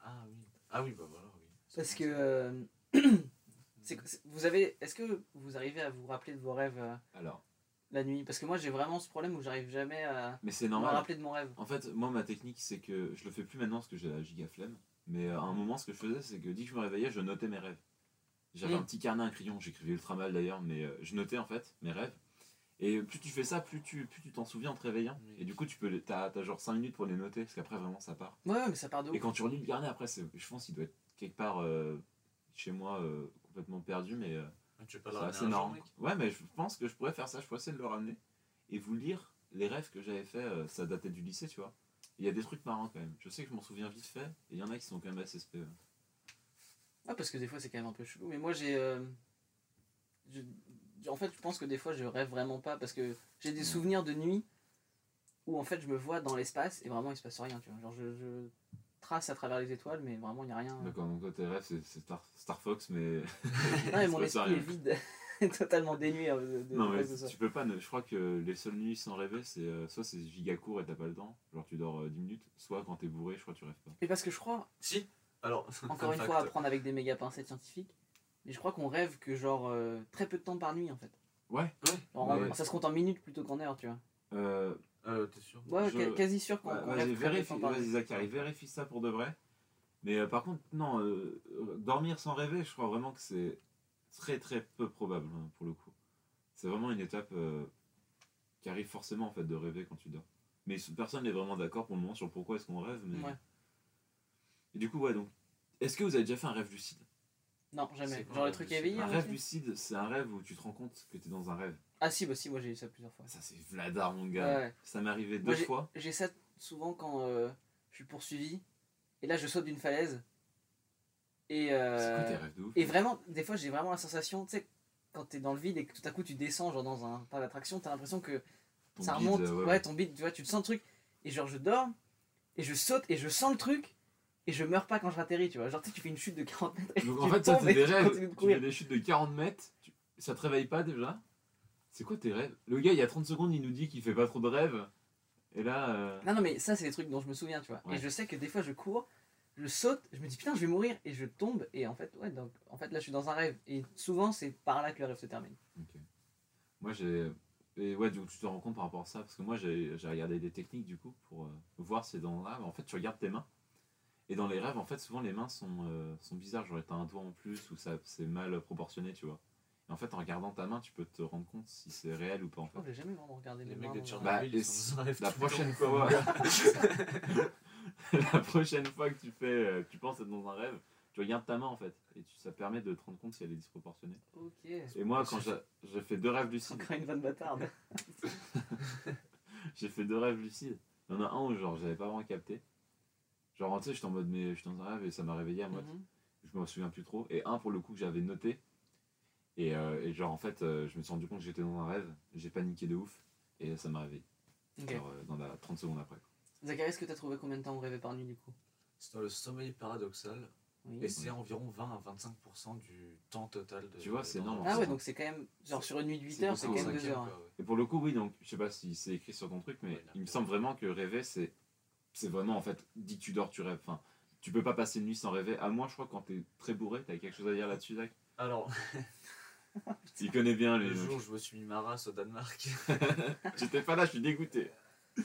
Ah oui. Ah oui, bah voilà, oui. Parce que euh, c'est que- c'est- vous avez, est-ce que vous arrivez à vous rappeler de vos rêves euh, Alors, la nuit Parce que moi j'ai vraiment ce problème où j'arrive jamais à mais c'est me rappeler de mon rêve. En fait, moi, ma technique, c'est que je le fais plus maintenant parce que j'ai la giga flemme. Mais euh, à un moment, ce que je faisais, c'est que dès que je me réveillais, je notais mes rêves. J'avais un petit carnet, un crayon, j'écrivais ultra mal d'ailleurs, mais euh, je notais en fait mes rêves. Et plus tu fais ça, plus tu plus tu t'en souviens en te réveillant. Oui. Et du coup, tu peux, t'as, t'as genre 5 minutes pour les noter, parce qu'après, vraiment, ça part. Ouais, mais ça part de Et quand tu relis le carnet, après, je pense qu'il doit être quelque part euh, chez moi, euh, complètement perdu, mais euh, Ah, c'est le ramener assez un jour, marrant. mec Ouais, mais je pense que je pourrais faire ça, je pourrais essayer de le ramener et vous lire les rêves que j'avais fait, euh, ça datait du lycée, tu vois. Il y a des trucs marrants quand même. Je sais que je m'en souviens vite fait, et il y en a qui sont quand même assez spé. Ouais, parce que des fois c'est quand même un peu chelou. Mais moi j'ai. euh, En fait, je pense que des fois je rêve vraiment pas parce que j'ai des Ouais. souvenirs de nuit où en fait je me vois dans l'espace et vraiment il se passe rien, tu vois. Genre je, je trace à travers les étoiles, mais vraiment il n'y a rien. D'accord, donc toi tes rêves c'est, c'est Star, Star Fox, mais. Non, mais mon esprit est vide, totalement dénué euh, de, de, Non, mais soit. tu peux pas, ne- je crois que les seules nuits sans rêver, c'est euh, soit c'est giga court et t'as pas le temps, genre tu dors euh, 10 minutes, soit quand t'es bourré, je crois que tu rêves pas. Mais parce que je crois, Si Alors, encore une fact. fois, à prendre avec des méga pincettes scientifiques, mais je crois qu'on rêve que genre euh, très peu de temps par nuit en fait. Ouais. Ouais. ça se compte en minutes plutôt qu'en heures, tu vois. Euh, Euh, t'es sûr Ouais, Je- quasi sûr qu'on ouais, qu'on vas-y, très vérifie, vas-y. Zachary, ça pour de vrai. Mais euh, par contre, non, euh, euh, dormir sans rêver, je crois vraiment que c'est très très peu probable hein, pour le coup. C'est vraiment une étape euh, qui arrive forcément en fait de rêver quand tu dors. Mais personne n'est vraiment d'accord pour le moment sur pourquoi est-ce qu'on rêve. Mais... Ouais. Et du coup, ouais, donc, est-ce que vous avez déjà fait un rêve lucide? Non, jamais. C'est quoi, Genre un les trucs rêve éveillés. Un hein, rêve aussi lucide, c'est un rêve où tu te rends compte que tu es dans un rêve. Ah si, bah si, moi j'ai eu ça plusieurs fois. Ça, c'est Vladar, mon gars. ouais. Ça m'est arrivé Moi, deux fois. J'ai ça souvent quand euh, je suis poursuivi. Et là, je saute d'une falaise. Et, euh, C'est quoi tes rêves de ouf et vraiment, des fois, j'ai vraiment la sensation, tu sais, quand t'es dans le vide et que tout à coup tu descends genre dans un parc d'attraction, t'as l'impression que Ton ça remonte. euh, ouais, ton bide, tu vois, tu te sens le truc. Et genre, je dors, et je saute, et je sens le truc, et je meurs pas quand je ratterris, tu vois. Genre, tu sais, tu fais une chute de 40 mètres. et Donc tu en fait, ça, et des tu fais des chutes de 40 mètres. tu- Ça te réveille pas déjà? C'est quoi tes rêves? Le gars, il y a 30 secondes, il nous dit qu'il fait pas trop de rêves. Et là. euh, Non, non, mais ça, c'est des trucs dont je me souviens, tu vois. Ouais. Et je sais que des fois, je cours, je saute, je me dis putain, je vais mourir, et je tombe, et en fait, ouais, donc, en fait, là, je suis dans un rêve. Et souvent, c'est par là que le rêve se termine. ok. Moi, j'ai. Et ouais, donc tu te rends compte par rapport à ça. Parce que moi, j'ai j'ai regardé des techniques du coup pour euh, voir si dans le rêve. En fait, tu regardes tes mains. Et dans les rêves, en fait, souvent les mains sont, euh, sont bizarres. Genre, t'as un doigt en plus ou ça c'est mal proportionné, tu vois. Et en fait, en regardant ta main, tu peux te rendre compte si c'est réel ou pas en fait. J'ai jamais vraiment regardé Les mes mecs de Bah, ils sont la prochaine fois, la prochaine fois que tu fais, euh, tu penses être dans un rêve, tu regardes ta main en fait, et tu- ça permet de te rendre compte si elle est disproportionnée. Ok. Et moi, quand j'ai j'ai fait deux rêves lucides, Encore une vanne bâtarde. j'ai fait deux rêves lucides. Il y en a un où genre j'avais pas vraiment capté. Genre tu sais, j'étais en mode mais je suis dans un rêve et ça m'a réveillé à moi. Mhm. Je me souviens plus trop. Et un pour le coup que j'avais noté. Et, euh, et genre en fait, euh, je me suis rendu compte que j'étais dans un rêve. J'ai paniqué de ouf et ça m'a réveillé. Genre euh, dans la 30 secondes après. Zachary, est-ce que t'as trouvé combien de temps on rêvait par nuit du coup? C'est dans le sommeil paradoxal. Oui. Et c'est environ 20 à 25% du temps total de. Tu vois, c'est énorme. Ah ouais, donc c'est quand même. Genre sur une nuit de 8 C'est heures, c'est quand même 2 cinquième, heures. quoi, ouais. Et pour le coup, oui, donc je sais pas si c'est écrit sur ton truc, mais Ouais, il me semble vraiment que rêver, c'est c'est vraiment en fait, dès que tu dors, tu rêves. Enfin, tu peux pas passer une nuit sans rêver. À moins, je crois, quand t'es très bourré, t'as quelque chose à dire là-dessus, Zach? Alors, Il connaît bien les. le jour où je me suis mis ma race au Danemark, J'étais pas là, je suis dégoûté.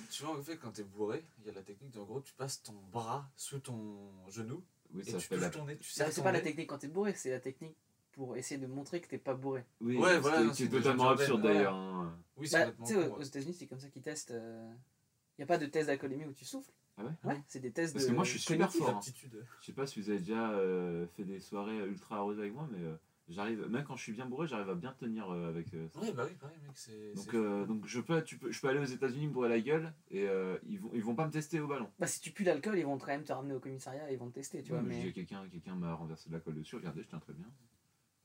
tu vois, en fait, quand t'es bourré, il y a la technique de, en gros, tu passes ton bras sous ton genou Oui, et ça tu fait touches la. ton nez, tu C'est pas la technique quand t'es bourré, c'est la technique pour essayer de montrer que t'es pas bourré. Oui, Ouais, voilà, c'est totalement absurde d'ailleurs. hein. Oui, c'est Bah, complètement tu sais, aux. États-Unis, c'est comme ça qu'ils testent. Il n'y a pas de test d'alcoolémie où tu souffles. Ah ouais? Ouais, c'est des tests Parce de. que moi, je suis super fort. hein. Je sais pas si vous avez déjà euh, fait des soirées ultra heureuses avec moi, mais euh, j'arrive, même quand je suis bien bourré, j'arrive à bien tenir euh, avec euh, ça. Ouais, bah oui, pareil, mec, c'est. Donc, euh, donc je peux, tu peux, je peux aller aux États-Unis me bourrer la gueule et euh, ils vont, ils vont pas me tester au ballon. Bah, si tu pues l'alcool, ils vont quand même te ramener au commissariat et ils vont te tester, tu vois. Ouais, mais Mais... j'ai quelqu'un, quelqu'un m'a renversé de la colle dessus. Regardez, je tiens très bien.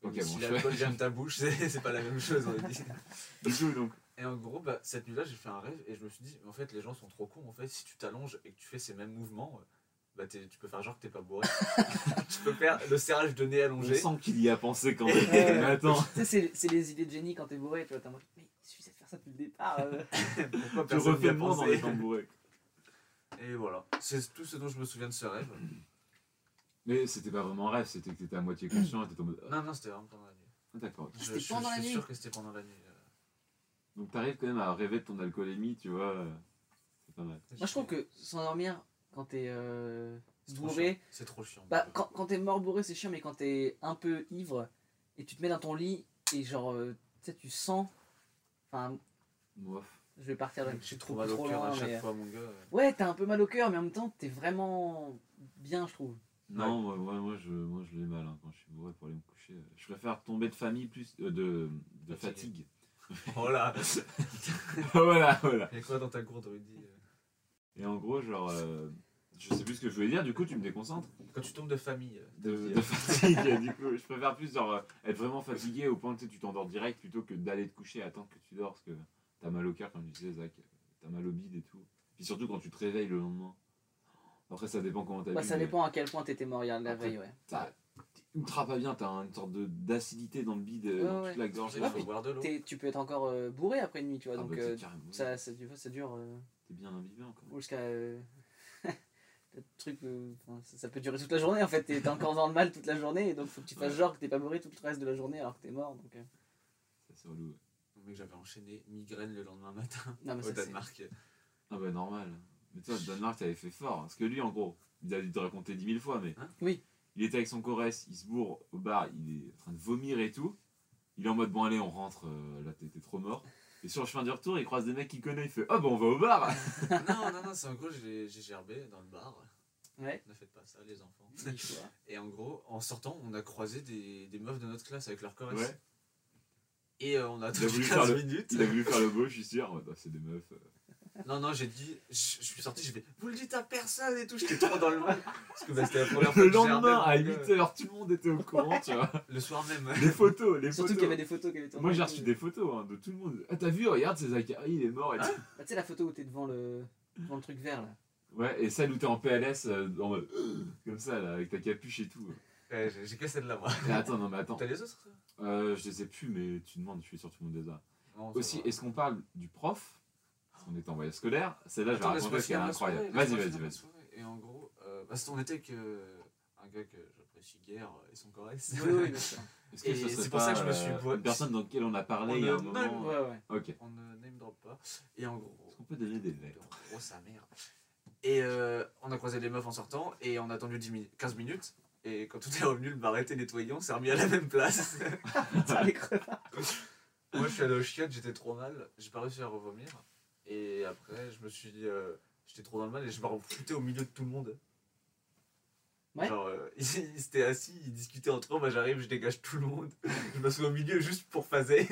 Ok, Mais bon, si l'alcool vient de ta bouche, c'est c'est pas la même chose, on. Du coup, donc, Et en gros, bah, cette nuit-là, j'ai fait un rêve et je me suis dit, en fait, les gens sont trop cons. En fait, si tu t'allonges et que tu fais ces mêmes mouvements, bah, tu peux faire genre que t'es pas bourré. tu peux faire le serrage de nez on allongé. sent qu'il y a pensé quand même. Mais attends, Tu sais, c'est- c'est les idées de génie quand t'es bourré, tu vois, en mode, mais il suffisait de faire ça depuis le départ. euh. Pourquoi tu refais a le monde en pensé étant bourré. Et voilà, c'est tout ce dont je me souviens de ce rêve. Mais c'était pas vraiment un rêve, c'était que t'étais à moitié conscient et t'étais en mode. ah, Non, non, c'était vraiment pendant la nuit. D'accord. Je, C'était je- pendant je la suis nuit sûr que c'était pendant la nuit. euh. Donc t'arrives quand même à rêver de ton alcoolémie, tu vois. euh, C'est pas mal. Moi, je trouve que s'endormir quand t'es euh, C'est trop bourré, chiant. C'est trop chiant. bah, quand, quand t'es mort bourré, c'est chiant, mais quand t'es un peu ivre et tu te mets dans ton lit et genre, euh, tu sais, tu sens. Enfin, je vais partir d'un J'ai trop mal au trop cœur à chaque mais- fois, mon gars. euh. Ouais, t'as un peu mal au cœur, mais en même temps, t'es vraiment bien, je trouve. Non, moi, moi, moi, je, moi je l'ai mal hein, quand je suis bourré pour aller me coucher. Je préfère tomber de famille plus euh, de, fatigue. Oh là voilà, voilà. Et quoi dans ta dit euh, Et en gros, genre, euh, je sais plus ce que je voulais dire, du coup tu me déconcentres. Quand tu tombes de famille. euh, De, fatigue, du coup, je préfère plus genre, euh, être vraiment fatigué au point que tu t'endors direct plutôt que d'aller te coucher et attendre que tu dors parce que t'as mal au cœur, comme tu disais, Zach, t'as mal au bide et tout. Puis surtout quand tu te réveilles le lendemain. Après, ça dépend comment t'as Bah, ça mais dépend à quel point t'étais mort hier la veille, ouais. T'es ultra pas bien, t'as une sorte de d'acidité dans le bide, Ouais, dans ouais. toute la gorge. Tout. boire de l'eau. T'es- tu peux être encore euh, bourré après une nuit, tu vois, Ah donc bah, euh, ça, ça, tu vois, ça dure euh, T'es bien imbibé encore. jusqu'à. Le truc, euh, ça, ça peut durer toute la journée en fait, t'es encore dans le mal toute la journée, et donc faut que tu fasses genre que t'es pas bourré tout le reste de la journée alors que t'es mort. Donc, euh, Ça, c'est relou. Mec, j'avais enchaîné migraine le lendemain matin Non, mais au Danemark. Ah bah normal. Mais toi, Danemark, t'avais fait fort. Parce que lui, en gros, il a dû te raconter dix mille fois, mais. Hein Oui. Il était avec son corès, il se bourre au bar, il est en train de vomir et tout. Il est en mode bon, allez, on rentre, euh, là, t'es trop mort. Et sur le chemin du retour, il croise des mecs qu'il connaît, il fait Ah bah on va au bar non, non, non, c'est en gros, j'ai gerbé dans le bar. Ouais, Ne faites pas ça, les enfants. Et en gros, en sortant, on a croisé des, des meufs de notre classe avec leur corps. Ouais. Et euh, on a Il a attendu voulu 15 faire le- minutes. Il a voulu faire le beau, je suis sûr. Ouais, bah, c'est des meufs. euh. Non, non, j'ai dit, je, je suis sorti, j'ai fait, vous le dites à personne et tout, j'étais trop dans le mal. Parce que bah, c'était la première fois Le que gerbais, lendemain, à mon gars. 8h, tout le monde était au courant, tu vois. Le soir même. Les photos, les Surtout photos. qu'il y avait des photos qui avaient tourné. Moi, j'ai reçu des photos hein, de tout le monde. Ah, t'as vu, regarde, c'est Zachary, il est mort et tout. Bah, tu sais la photo où t'es devant le, devant le truc vert là. Ouais, et celle où t'es en PLS, euh, en mode comme ça, là, avec ta capuche et tout. Ouais, j'ai j'ai que celle-là, moi. Et attends, non, mais attends. T'as les autres ça? Euh, je les ai plus, mais tu demandes, je suis sûr que tout le monde les a. Non, ça Aussi, va. est-ce qu'on parle du prof? Qu'on était en voyage scolaire. Celle-là, je vais raconter parce qu'elle est incroyable. Vas-y, vas-y, vas-y. Et en gros, euh, parce qu'on était euh, un gars que j'apprécie guère euh, et son correct. Oui, oui, bien sûr. Est-ce que Et ce serait c'est pour ça que je me pas, suis euh, une personne dans laquelle on a parlé On il y a un ne- moment Ouais, ouais. Ok. On ne name drop pas. Et en gros, Est-ce qu'on peut donner des lettres en gros, sa mère. Et euh, on a croisé les meufs en sortant et on a attendu 10 minutes, 15 minutes. Et quand tout est revenu, le bar était nettoyé, on s'est remis à la même place. Moi, je suis allé au chiottes, j'étais trop mal, j'ai pas réussi à revomir. Et après, je me suis dit, euh, j'étais trop dans le mal et je me refoutais au milieu de tout le monde. Ouais. Genre, euh, ils, ils étaient assis, ils discutaient entre eux, moi j'arrive, je dégage tout le monde. je me suis au milieu juste pour phaser.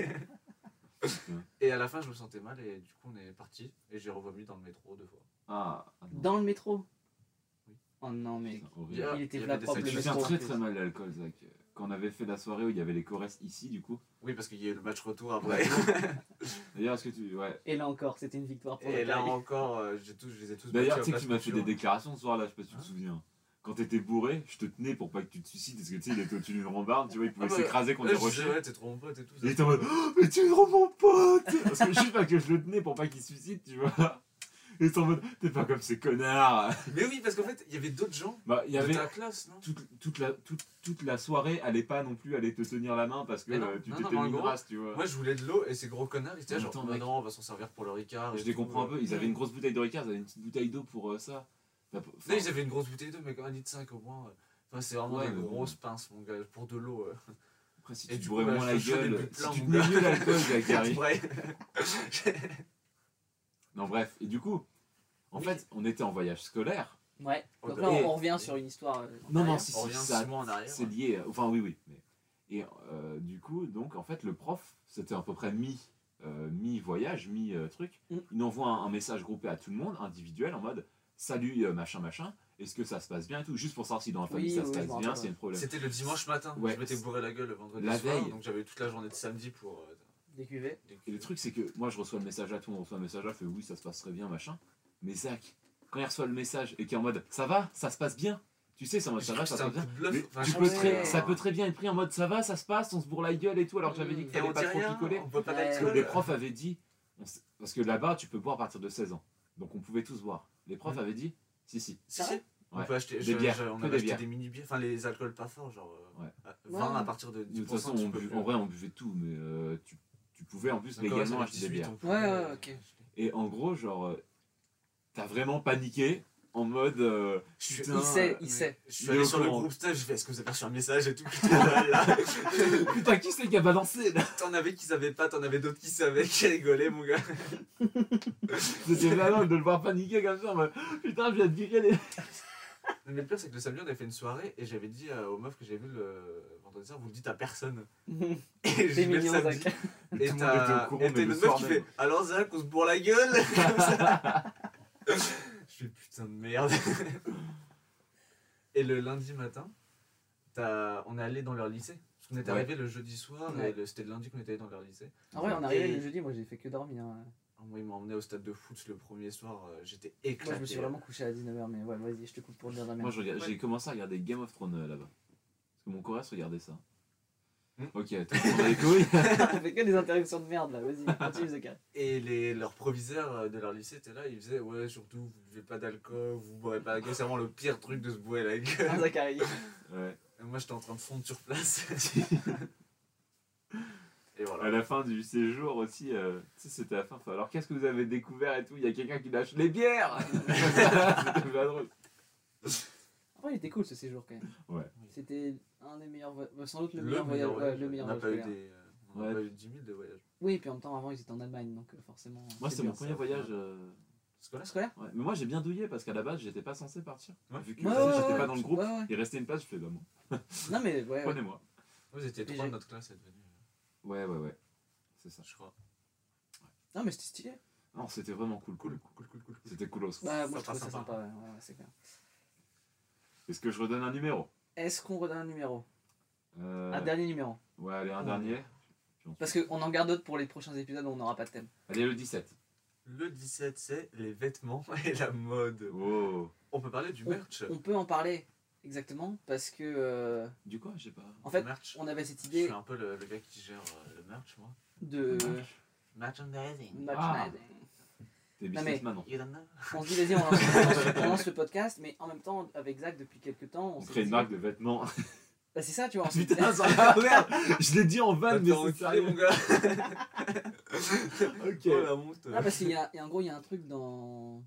et à la fin, je me sentais mal et du coup, on est parti. Et j'ai revomi dans le métro deux fois. Ah, ah. Dans le métro Oui. Oh non, mais. Il Il était là propre, très très mal l'alcool, Zach. Quand on avait fait la soirée où il y avait les chorés ici, du coup. Oui, parce qu'il y a eu le match retour après. D'ailleurs, est-ce que tu. Ouais. Et là encore, c'était une victoire pour et là Paris. encore, euh, j'ai tous, je les ai tous D'ailleurs, tu sais que tu m'as fait des couture. déclarations ce soir-là, je sais pas si tu Hein te souviens. Quand t'étais bourré, je te tenais pour pas que tu te suicides, parce que tu sais, il était au-dessus d'une rambarde, tu vois, il pouvait Ah bah, s'écraser contre des je rochers. ouais, t'es trop mon pote et tout. Il ça. était en mode Oh, Mais tu es trop mon pote Parce que juste parce que je le tenais pour pas qu'il se suicide, tu vois. Il était en mode T'es pas comme ces connards Mais oui, parce qu'en fait, il y avait d'autres gens Bah, y de avait. ta classe, non? Toute, toute, la, toute, toute la soirée allait pas non plus aller te tenir la main parce que non, euh, tu t'étais mis une race, tu vois. Moi, je voulais de l'eau et ces gros connards, ils étaient genre, bah mec. non, on va s'en servir pour le Ricard. et je les comprends un euh. peu, ils avaient une grosse bouteille de Ricard, ils avaient une petite bouteille d'eau pour euh, ça. T'as pas- Non, ils avaient une grosse bouteille d'eau, mais comme un litre 5 au moins. Enfin, c'est vraiment Ouais, bon. grosses pinces, mon gars, pour de l'eau. euh. Après, si Et tu bourrais bah, moins la te gueule, si tu tenais gars. mieux l'alcool, Zachary. Non, bref, et du coup, en Oui. fait, on était en voyage scolaire. Ouais. Donc là, et- on, on revient sur une histoire. euh, Non, non, si, si, revient ça, 6 mois en arrière. c'est lié. euh, Enfin, oui, oui. Mais, et euh, du coup, donc, en fait, le prof, c'était à peu près mi, euh, mi-voyage, mi-truc. Mm. Il envoie un, un message groupé à tout le monde, individuel, en mode salut, euh, machin, machin. est-ce que ça se passe bien et tout, juste pour savoir si dans la famille Oui, ça oui, se passe bien, s'il y a un problème. C'était le dimanche matin. Ouais. Je m'étais bourré la gueule le vendredi La soir, veille. donc j'avais toute la journée de samedi pour. Euh, Des cuvées. Et le truc, c'est que moi, je reçois le message à tout, on reçoit le message là, fait oui, ça se passe très bien, machin. Mais Zach, quand il reçoit le message et qui est en mode ça va, ça se passe bien, tu sais, c'est en mode ça va, ça se passe bien. coup de bluff. Mais Enfin, tu je peux pense très- que- ça peut très bien être pris en mode ça va, ça se passe, on se bourre la gueule et tout, alors que j'avais dit fallait on pas dit trop rien, picoler. Parce que les profs avaient dit, on s- parce que là-bas, tu peux boire à partir de 16 ans. Donc on pouvait tous boire. Les profs avaient dit, si, si. Si, si. On Ouais. peut acheter. Des je- bières, je- on que avait des acheté bières. des mini bières, enfin les alcools pas forts, genre euh, Ouais. à- 20 Ouais. à partir de De 10%. toute façon, tu on peux bu- plus. en vrai, on buvait tout, mais euh, tu, tu pouvais en plus légalement acheter fait des 18, bières. Ouais, ouais, ok. Et en gros, genre, euh, t'as vraiment paniqué en mode. euh, Je suis- Putain, Il sait, mais il sait. Je suis allé sur le groupe Steph, je fais est-ce que vous avez reçu un message et tout. Putain, là. Putain, qui c'est qui a balancé là? T'en avais qui savaient pas, t'en avais d'autres qui savaient, qui rigolaient, mon gars. C'était malin de le voir paniquer comme ça. en mode, Putain, je viens de virer les. Mais le pire, c'est que le samedi, on avait fait une soirée et j'avais dit euh, aux meufs que j'ai vu le vendredi soir, vous le dites à personne. Et C'est j'y vais le mignon, samedi. Zach. Et t'as et une meuf qui fait Alors Zach, on se bourre la gueule Comme ça. Je fais putain de merde. Et le lundi matin, on est allé dans leur lycée. Parce qu'on était Ouais. arrivé le jeudi soir Ouais. et le- c'était le lundi qu'on était allé dans leur lycée. Ah ouais, on est arrivé Et- le jeudi, moi j'ai fait que dormir. hein. Alors, Moi, ils m'ont emmené au stade de foot le premier soir, euh, j'étais Moi éclaté. je me suis vraiment couché à 19h, mais ouais, vas-y, je te coupe pour dire la Moi, merde. Ouais. j'ai commencé à regarder Game of Thrones euh, là-bas. Parce que mon Coréen regardait ça. Hmm. Ok, tout le monde a les couilles. on fait que des interruptions de merde là, vas-y, continue Zaka. Et les, leurs proviseurs euh, de leur lycée étaient là, ils faisaient Ouais, surtout, vous buvez pas d'alcool, vous boirez pas d'alcool, c'est vraiment le pire truc de se bourrer la gueule. Ah, Zachary. Ouais. Et moi, j'étais en train de fondre sur place. et À la fin du séjour aussi, euh, c'était la fin. Alors, qu'est-ce que vous avez découvert et tout? Il y a quelqu'un qui lâche les bières C'était pas drôle. Après, il était cool ce séjour quand même. Ouais. C'était un des meilleurs voyages, sans doute le, meilleur voyage. meilleur ouais, le meilleur on n'a voyage pas, eu des, euh, on pas eu 10 000 de voyages. Oui, puis en même temps, avant ils étaient en Allemagne, donc euh, forcément. Moi, c'est mon premier ça. voyage. euh, Scolaire? Scolaire? Ouais. Mais moi, j'ai bien douillé parce qu'à la base, j'étais pas censé partir. Ouais. Vu que Ouais, euh, ouais, j'étais ouais, pas dans le groupe, Ouais, ouais. il restait une place, je fais bah moi. Non, mais ouais. Prenez-moi. Vous étiez Et trois de notre classe à venus, Ouais, ouais, ouais. C'est ça. je crois. Non, mais c'était stylé. Non, c'était vraiment cool, Cool, cool. cool, cool, cool. cool. C'était coolos. Bah, moi je Sympa, trouve ça sympa. sympa, ouais, ouais, c'est clair. Est-ce que je redonne un numéro? Est-ce qu'on redonne un numéro? Euh, Un dernier numéro Ouais, allez, un Ouais. dernier. Parce qu'on en garde d'autres pour les prochains épisodes où on n'aura pas de thème. Allez, le 17. Le 17, c'est les vêtements et la mode. Oh. On peut parler du merch. On peut en parler exactement parce que euh, Du quoi Je sais pas. en fait, merch. on avait cette Je idée suis un peu le, le gars qui gère euh, le merch, moi. de Merchandising. merchandising. T'es Non, mais- businessman. non You don't know On se dit, vas-y, on lance, on lance- on lance le podcast, mais en même temps, avec Zach, depuis quelques temps, on, On s'est crée une dit- marque de vêtements. Bah, c'est ça, tu vois. on s'est dit- Putain, ça ah, merde Je l'ai dit en van, mais c'est sérieux. mon gars. Ok. Oh la honte. Ah, parce qu'il y a, et en gros, il y a un truc dans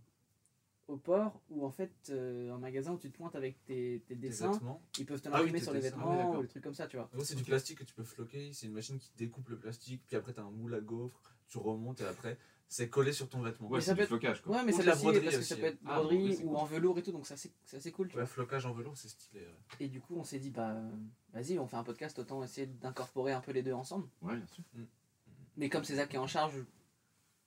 au port où en fait, euh, un magasin où tu te pointes avec tes, tes Des dessins, ils peuvent te Ah oui, l'imprimer sur les. Ah oui, vêtements ou des trucs comme ça, tu vois. C'est du plastique que tu peux floquer. C'est une machine qui découpe le plastique. Puis après, t'as un moule à gaufre. Tu remontes et après, c'est collé sur ton vêtement. Ouais, Mais ça c'est peut du être- flocage quoi. Ouais, mais Ou ça de peut la broderie parce que ça peut être Ah, broderie c'est ou cool. en velours et tout, donc c'est assez, c'est assez cool, tu Ouais, vois. flocage en velours, c'est stylé. ouais. Et du coup, on s'est dit, bah, vas-y, on fait un podcast, autant essayer d'incorporer un peu les deux ensemble. Ouais, bien sûr. Mais comme c'est Zach qui est en charge,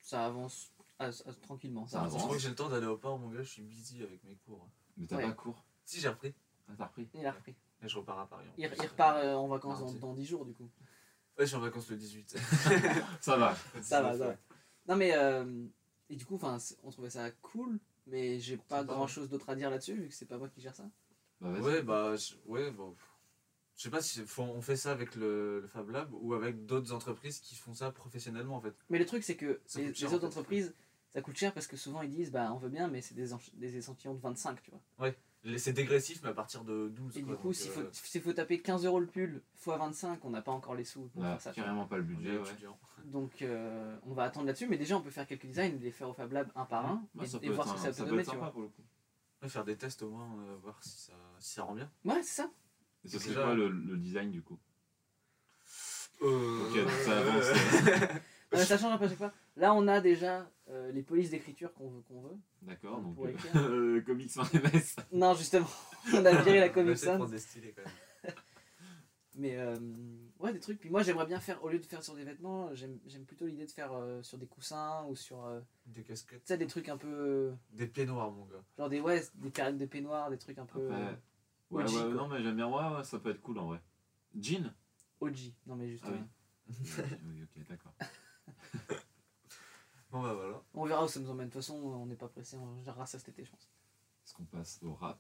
ça avance as- as- tranquillement. Ça Ça avance. Je avance. crois que j'ai le temps d'aller au port, mon gars? Je suis busy avec mes cours. Mais t'as Ouais. pas cours. Si, j'ai repris. Ah, t'as repris. Il a repris. Et je repars à Paris. en Il, plus. il repart euh, en vacances dans, Mardi. dans 10 jours, du coup. Ouais, je suis en vacances le 18. Ça va. Ça va, ça va. Non, mais. euh, et du coup, 'fin, c'est- on trouvait ça cool, mais j'ai pas Sympa, grand chose d'autre à dire là-dessus, vu que c'est pas moi qui gère ça. Bah, vas-y. Ouais, bah, je- ouais, bon. Je sais pas si faut- on fait ça avec le, le Fab Lab ou avec d'autres entreprises qui font ça professionnellement en fait. Mais le truc, c'est que Ça les, coûte cher, les en autres fait. entreprises, ça coûte cher parce que souvent ils disent, bah, on veut bien, mais c'est des, des échantillons de 25, tu vois. Les- C'est dégressif, mais à partir de 12. Et quoi, du coup, donc, s'il euh, faut, s'il faut taper 15 euros le pull x 25, on n'a pas encore les sous pour Ouais, faire ça. carrément pas le budget, ouais. Donc, euh, on va attendre là-dessus, mais déjà, on peut faire quelques designs les faire au Fab Lab un par un Ouais, et, ça voir ce que ça ça peut donner, tu vois. pour le coup. Ouais, faire des tests au moins, euh, voir si ça, si ça rend bien. Ouais, c'est ça. Et ce serait Déjà- quoi le, le design du coup? Euh, Ok, ça avance. Ça change un peu à chaque fois. Là, on a déjà euh, les polices d'écriture qu'on veut, qu'on veut. D'accord, donc euh, comics sans MS. Non, justement, on a viré la On Comic essaie de Sans. prendre des stylés quand même. Mais euh, ouais, des trucs. Puis moi, j'aimerais bien faire, au lieu de faire sur des vêtements, j'aime j'aime plutôt l'idée de faire euh, sur des coussins ou sur. euh, Des casquettes. tu sais, des trucs un peu. Des peignoirs, mon gars. genre des, ouais, des périodes de peignoir, des trucs un peu. Euh, ouais, OG, ouais, quoi. non, mais j'aime bien. Ouais, ouais, ça peut être cool en vrai. Jean? OG. Non, mais juste. Ah oui. Oui, ok, d'accord. Bon, bah voilà. on verra où ça nous emmène. De toute façon, on n'est pas pressé. On gérera ça cet été, je pense. Est-ce qu'on passe au rap?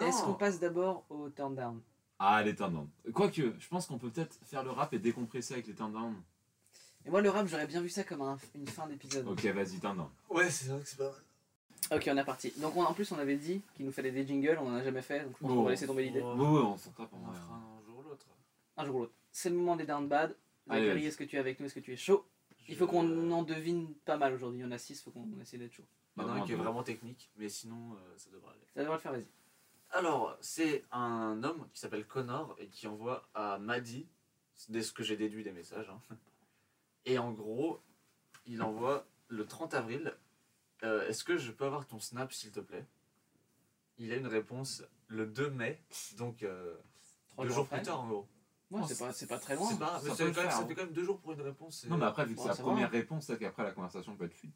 Est-ce qu'on passe d'abord au turn down Ah, les turn down. Quoique, je pense qu'on peut peut-être faire le rap et décompresser avec les turn down. Et moi, le rap, j'aurais bien vu ça comme un- une fin d'épisode. Ok, vas-y, turn down. Ouais, c'est vrai que c'est pas mal. Ok, on est parti. Donc, on- en plus, on avait dit qu'il nous fallait des jingles, on en a jamais fait, donc je pense qu'on va laisser tomber l'idée. Oh. Ouais, ouais, on s'en tape en On en vrai. fera hein. un jour ou l'autre. Un jour ou l'autre. C'est le moment des down bad. Zachary, est-ce que tu es avec nous? Est-ce que tu es chaud? Il faut qu'on en devine pas mal aujourd'hui. Il y en a 6, faut qu'on essaie d'être chaud. Il y en a Vraiment, un qui est vraiment technique, mais sinon, euh, ça devrait aller. Ça devrait le faire, vas-y. Alors, c'est un homme qui s'appelle Connor et qui envoie à Maddy, c'est dès ce que j'ai déduit des messages. hein. Et en gros, il envoie le 30 avril euh, Est-ce que je peux avoir ton snap, s'il te plaît? Il a une réponse le 2 mai, donc euh, Trois deux jours après. plus tard en gros. Ouais, c'est pas, c'est pas très loin. C'est pas, Ça c'est quand même- ça hein. fait quand même deux jours pour une réponse. c'est- Non, mais après, vu que c'est la ça va. première réponse, peut-être qu'après la conversation peut être fluide.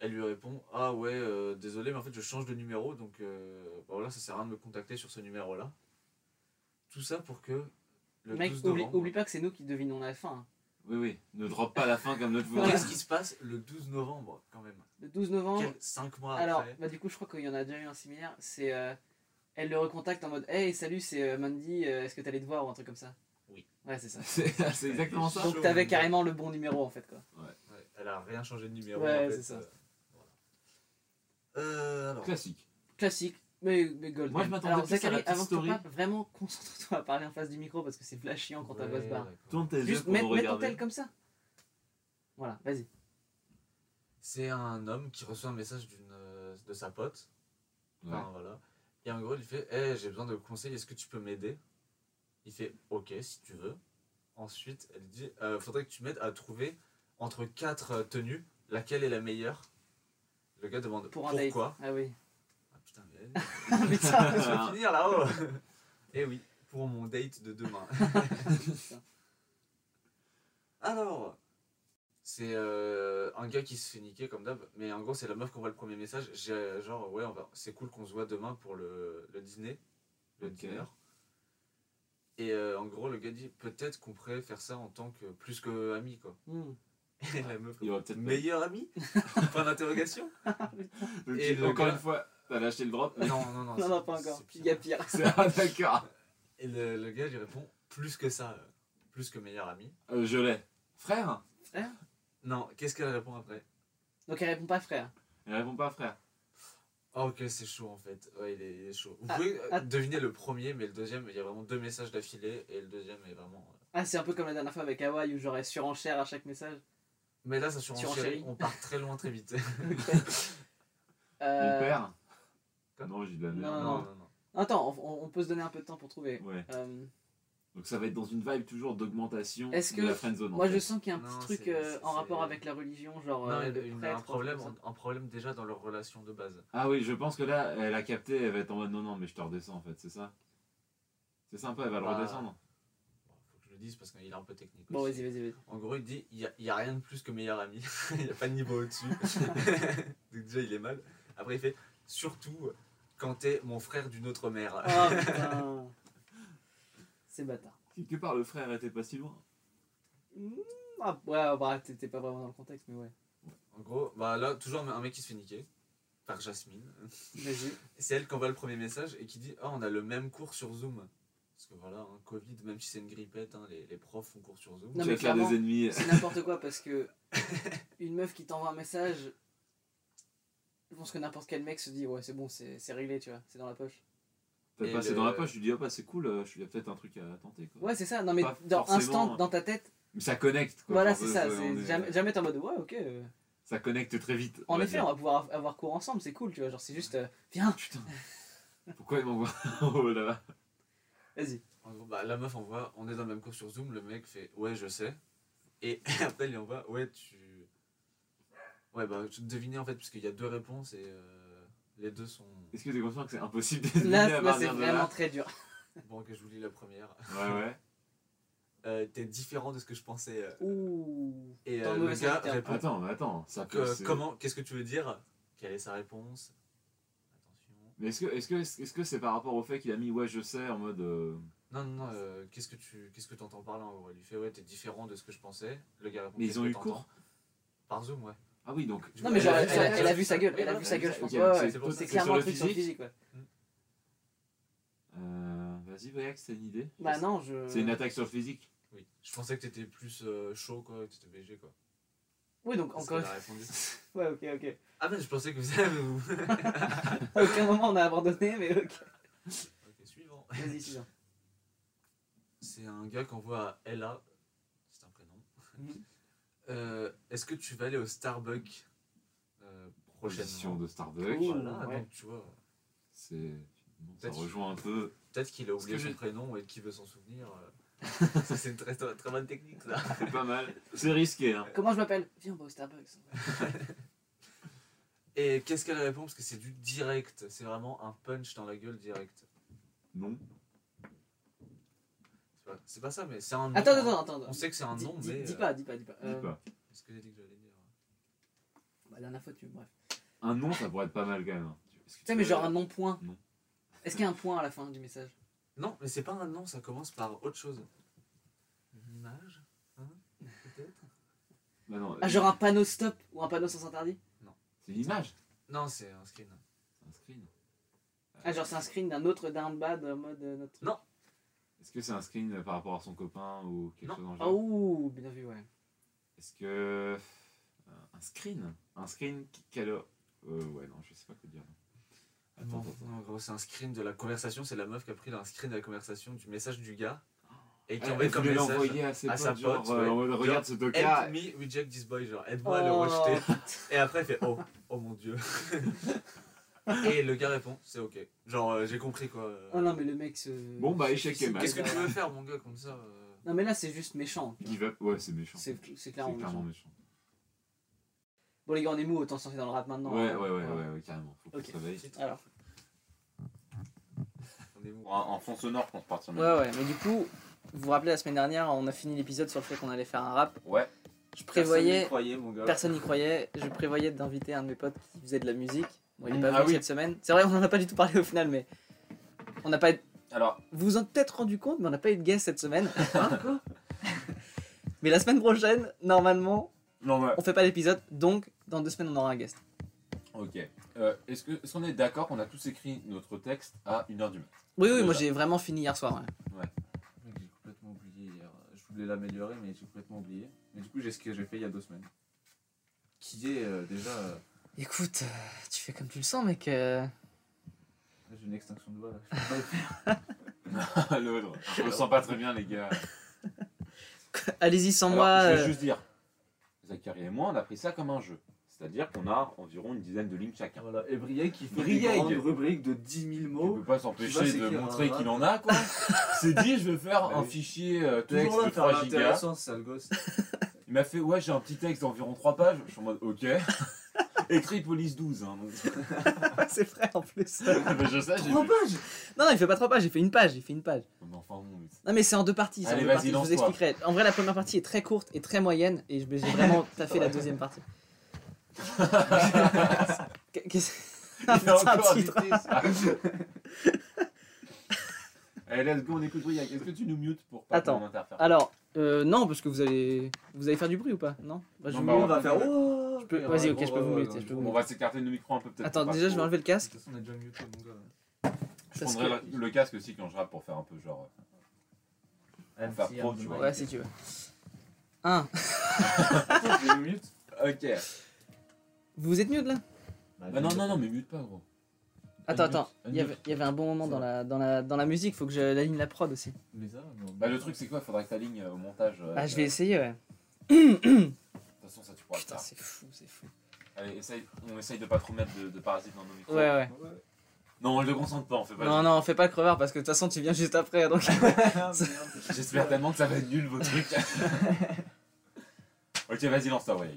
Elle lui répond Ah ouais, euh, désolé, mais en fait je change de numéro, donc euh, bah voilà, ça sert à rien de me contacter sur ce numéro-là. Tout ça pour que le Mec, 12 oublie, novembre. oublie pas que c'est nous qui devinons la fin. hein. Oui, oui. Ne drop pas la fin comme notre fois. Qu'est-ce qui se passe le 12 novembre quand même? Le 12 novembre. Quel- Cinq mois Alors, après. bah, du coup, je crois qu'il y en a déjà eu un similaire. C'est. euh, elle le recontacte en mode Hey, salut, c'est euh, Mandy, euh, est-ce que t'allais te voir ou un truc comme ça? Ouais, c'est ça. C'est c'est exactement ça. Donc, t'avais carrément le bon numéro en fait, quoi. Ouais, elle a rien changé de numéro. Ouais, en fait, c'est ça. euh, voilà. Euh, alors, Classique. Classique, mais, mais gold. Moi, je m'attendais à la petite avant que tu story. vraiment concentre-toi à parler en face du micro parce que c'est flash chiant quand ta voix se ouais, barre. Tourne tes yeux Juste mets, ton tel comme ça. Voilà, vas-y. C'est un homme qui reçoit un message d'une euh, de sa pote. Ouais. Enfin, voilà. Et en gros, il fait Eh, j'ai besoin de conseils, est-ce que tu peux m'aider? Il fait Ok, si tu veux. Ensuite, elle dit Euh, Faudrait que tu m'aides à trouver entre quatre euh, tenues, laquelle est la meilleure Le gars demande Pour un Pourquoi? Date. Ah oui. Ah putain, mais Putain. je vais finir là-haut Eh oui, pour mon date de demain. Alors, c'est euh, un gars qui se fait niquer comme d'hab, mais en gros, c'est la meuf qui envoie le premier message. Genre, ouais, on va, c'est cool qu'on se voit demain pour le, le dîner, le Ok. dîner. Et euh, en gros, le gars dit peut-être qu'on pourrait faire ça en tant que plus que ami, quoi. Hmm. Et la meuf, Il y aura peut-être pas- meilleur ami? Point d'interrogation Et le encore gars- une fois, t'as lâché le drop? Non, non, non. Non, non, pas encore. Il y a pire. C'est ah, d'accord. Et le, le gars lui répond plus que ça, euh, plus que meilleur ami. Euh, je l'ai. Frère? Non, qu'est-ce qu'elle répond après? Donc elle répond pas frère. Il répond pas frère. Ah ok, c'est chaud en fait. Ouais, il est, il est chaud. Vous Ah, pouvez euh, ah. deviner le premier, mais le deuxième, il y a vraiment deux messages d'affilée, et le deuxième est vraiment... euh, Ah, c'est un peu comme la dernière fois avec Hawaii où j'aurais surenchère à chaque message. Mais là, ça surenchérit, Surenchérit. on part très loin très vite. Euh, Mon père Non, j'ai de la Non, non, non. Attends, on, on peut se donner un peu de temps pour trouver. Ouais. Euh, Donc ça va être dans une vibe toujours d'augmentation Est-ce de que- la friendzone. en moi, fait. je sens qu'il y a un Non, petit truc euh, en rapport avec la religion, genre Non, euh, il y a- le il y a prêtre, un problème, un déjà dans leur relation de base. Ah oui, je pense que là, elle a capté, elle va être en mode non, non, mais je te redescends en fait, c'est ça? C'est sympa, elle va le Bah, redescendre. Bon, faut que je le dise parce qu'il est un peu technique Bon, aussi. vas-y, vas-y, vas-y. En gros, il dit il n'y a rien de plus que meilleur ami. il n'y a pas de niveau au-dessus. Donc déjà, il est mal. Après, il fait surtout quand t'es mon frère d'une autre mère. Oh putain. C'est bâtard. Quelque part, le frère était pas si loin. Hmm, Ah, ouais, bah, t'étais pas vraiment dans le contexte, mais ouais. En gros, bah là, toujours un mec qui se fait niquer par Jasmine. Vas-y. C'est elle qui envoie le premier message et qui dit Ah, on a le même cours sur Zoom. Parce que voilà, hein, Covid, même si c'est une grippette, hein, les, les profs font cours sur Zoom. Non, tu mais vas faire clairement, des ennemis. C'est n'importe quoi parce que une meuf qui t'envoie un message, je pense que n'importe quel mec se dit ouais c'est bon c'est c'est réglé tu vois c'est dans la poche. T'as Et passé le- dans la poche, tu dis, oh bah c'est cool, euh, il y a peut-être un truc à tenter. Quoi. Ouais c'est ça non mais Pas dans instant dans ta tête Mais ça connecte. Quoi. voilà c'est ça on c'est est- jamais, jamais t'es en mode ouais ok euh. Ça connecte très vite. en effet dire. on va pouvoir avoir cours ensemble c'est cool tu vois genre c'est juste euh, viens Putain. Pourquoi il m'envoie Oh là là. vas-y En gros, bah, la meuf envoie On est dans le même cours sur Zoom. Le mec fait Ouais, je sais. Et après, il envoie Ouais, tu. Ouais, bah, je devinais en fait, parce qu'il y a deux réponses et euh, les deux sont. Est-ce que t'es conscient que c'est impossible de là, là c'est vraiment là très dur Bon, ok, je vous lis la première. Ouais, ouais. euh, t'es différent de ce que je pensais. euh. Ouh. Et euh, le gars répond Attends, mais attends, ça peut. que- comment, qu'est-ce que tu veux dire? Quelle est sa réponse? Attention. Mais est-ce que est-ce que est-ce que c'est par rapport au fait qu'il a mis ouais je sais en mode euh, Non, non, non, euh, qu'est-ce que tu qu'est-ce que entends par là en gros? Il lui fait ouais, t'es différent de ce que je pensais. Le gars répond Mais ils ont que eu t'entends cours Par Zoom, ouais. Ah oui donc Non, mais genre, Elle- elle, elle- elle- elle a vu sa gueule. Elle a vu sa gueule, je pense. Ouais, c'est- c'est C'est c'est clairement un truc sur le physique ouais. euh, vas-y Voyax t'as une idée Bah non, je. C'est une attaque sur le physique Oui. Je pensais que t'étais plus euh, chaud quoi, que t'étais BG quoi. Oui, donc C'est ce encore. qu'elle a répondu. Ouais, ok, ok. Ah mais je pensais que vous avez. À aucun moment on a abandonné, mais ok. ok, suivant. Vas-y, suivant. C'est un gars qu'on voit à Ella. C'est un prénom. Mhm. Euh, Est-ce que tu vas aller au Starbucks euh, position prochainement de Starbucks. Voilà, ouais. donc tu vois. c'est bon, ça Peut-être- rejoint un peu Peut-être qu'il a oublié que son j'ai- prénom et qu'il veut s'en souvenir. euh. ça c'est une très, très, très bonne technique ça. c'est pas mal c'est risqué hein Comment je m'appelle? Viens, on va au Starbucks. Et qu'est-ce qu'elle répond? Parce que c'est du direct. C'est vraiment un punch dans la gueule direct. non C'est pas, c'est pas ça, mais c'est un nom. Attends, attends, attends. On sait que c'est un nom, mais. dis euh, pas, dis pas, dis pas. dis Euh, pas Qu'est-ce que j'ai dit que j'allais dire Bah, la dernière fois, tu. Bref. un nom ça pourrait être pas mal quand même hein. Est-ce Tu sais, mais genre un non-point. Non. Est-ce qu'il y a un point à la fin du message? Non, mais c'est pas un nom, ça commence par autre chose. Une image hein, Peut-être? Bah non Ah, genre un panneau stop ou un panneau sans interdit? C'est une image Non, c'est un screen. c'est un screen Ah, genre c'est un screen d'un autre down bad en mode euh, notre. Non. Est-ce que c'est un screen par rapport à son copain ou quelque Non. chose dans le genre Oh, bien vu, ouais. Est-ce que. euh, Un screen? Un screen qui- quelle. Euh, ouais, non, je sais pas quoi dire. Attends, Non, attends, attends. non, en gros, c'est un screen de la conversation. C'est la meuf qui a pris un screen de la conversation du message du gars. Et qui Elle, envoie elle comme message. l'envoyer à ses à potes, sa genre, pote, euh, ouais. en mode, Genre, regarde ce tocard. Help me reject this boy, genre aide-moi à le Oh. rejeter. Et après, il fait oh, oh mon dieu. et le gars répond c'est ok. Genre, euh, j'ai compris quoi. Oh non, mais le mec se. Bon, bah, échec et. Qu'est-ce que tu veux faire, mon gars, comme ça euh Non, mais là, c'est juste méchant. Il va... Ouais, c'est méchant. C'est c'est C'est clairement clairement méchant. méchant. Bon, les gars, on est mou, autant sortir dans le rap maintenant. Ouais, hein. ouais, ouais, ouais, ouais, carrément. Faut qu'on Ok. se réveille. Alors. On est mou. En, fond sonore qu'on se parte Ouais, ouais, mais du coup, vous vous rappelez la semaine dernière, on a fini l'épisode sur le fait qu'on allait faire un rap. Ouais. Je prévoyais. croyait, mon gars. Personne n'y croyait. Je prévoyais d'inviter un de mes potes qui faisait de la musique. Bon, il n'est Mm, pas ah venu oui. cette semaine. C'est vrai, on n'en a pas du tout parlé au final, mais on n'a pas. Alors, Vous vous en êtes peut-être rendu compte, mais on n'a pas eu de guest cette semaine. mais la semaine prochaine, normalement, non, ouais. on fait pas l'épisode, donc dans deux semaines, on aura un guest. Ok. Euh, Est-ce que- est-ce qu'on est, d'accord qu'on a tous écrit notre texte à 1h du mat? Oui, oui, moi j'ai vraiment fini hier soir. ouais. J'ai complètement oublié hier. Je voulais l'améliorer, mais j'ai complètement oublié. Mais du coup, j'ai ce que j'ai fait il y a deux semaines. Qui est euh, déjà. euh, Écoute, euh, tu fais comme tu le sens, mec. euh. J'ai une extinction de voix là. Je peux pas le faire. L'autre. Je me sens pas très bien, les gars. Allez-y sans Alors, moi. Je vais euh, juste dire, Zachary et moi, on a pris ça comme un jeu. C'est-à-dire qu'on a environ une dizaine de lignes chacun. Voilà. Et Briac qui fait des grandes rubriques de 10 000 Il mots. peut pas Tu vas s'empêcher de montrer qu'il en a, quoi. C'est dit, je vais faire Bah un oui. fichier texte Toujours là, de faire 3 gigas. Il m'a fait, ouais, j'ai un petit texte d'environ 3 pages. Je suis en mode, ok. Écrit police 12. Hein, c'est vrai en plus. Mais je sais, j'ai Trois vu. pages non, non, il fait pas trois pages, j'ai fait une page, j'ai fait une page. Mais enfin, bon, mais c'est- Non, mais c'est en deux parties. c'est en Allez, deux vas-y, parties, je vous lance-toi. expliquerai. En vrai, la première partie est très courte et très moyenne, et je- j'ai vraiment taffé la deuxième partie. Qu'est-ce Il a putain, encore titre. ça. Allez, let's go, on écoute Briac. Est-ce que tu nous mutes pour pas Attends. qu'on interfère Alors, euh, non, parce que vous allez, vous allez faire du bruit ou pas Non Bah, je Non, vous bah, on va faire. Oh Je peux- vas-y, ok, je peux vous muter, je peux vous On va s'écarter de nos micros un peu peut-être. Attends, pour pas déjà, je vais trop- enlever le De casque. toute façon, on a déjà muté, mon gars. Je parce prendrai que- le, le casque aussi quand je rappe pour faire un peu genre. Pour faire pro, tu vois. Ouais, si tu veux. Un. Je le mute. Ok. Vous êtes mute là? Bah non, non, non, mais mute pas, gros. Attends, attends. Il y, avait, unmute. il y avait un bon moment dans la, dans la, dans la musique, faut que je aligne la prod aussi. Mais ça, non. Bah le truc c'est quoi? Faudra que t'alignes euh, au montage. euh, Ah, je vais euh, essayer, ouais. De toute façon, ça tu pourras le Putain, faire. c'est fou, c'est fou. Allez, essaye, on essaye de pas trop mettre de, de parasites dans nos micros. Ouais, ouais. Non, on le concentre pas, on fait pas. Non, non, fais pas le crevard parce que de toute façon, tu viens juste après. Donc... J'espère tellement que ça va être nul vos trucs. ok, vas-y, lance-toi, ouais.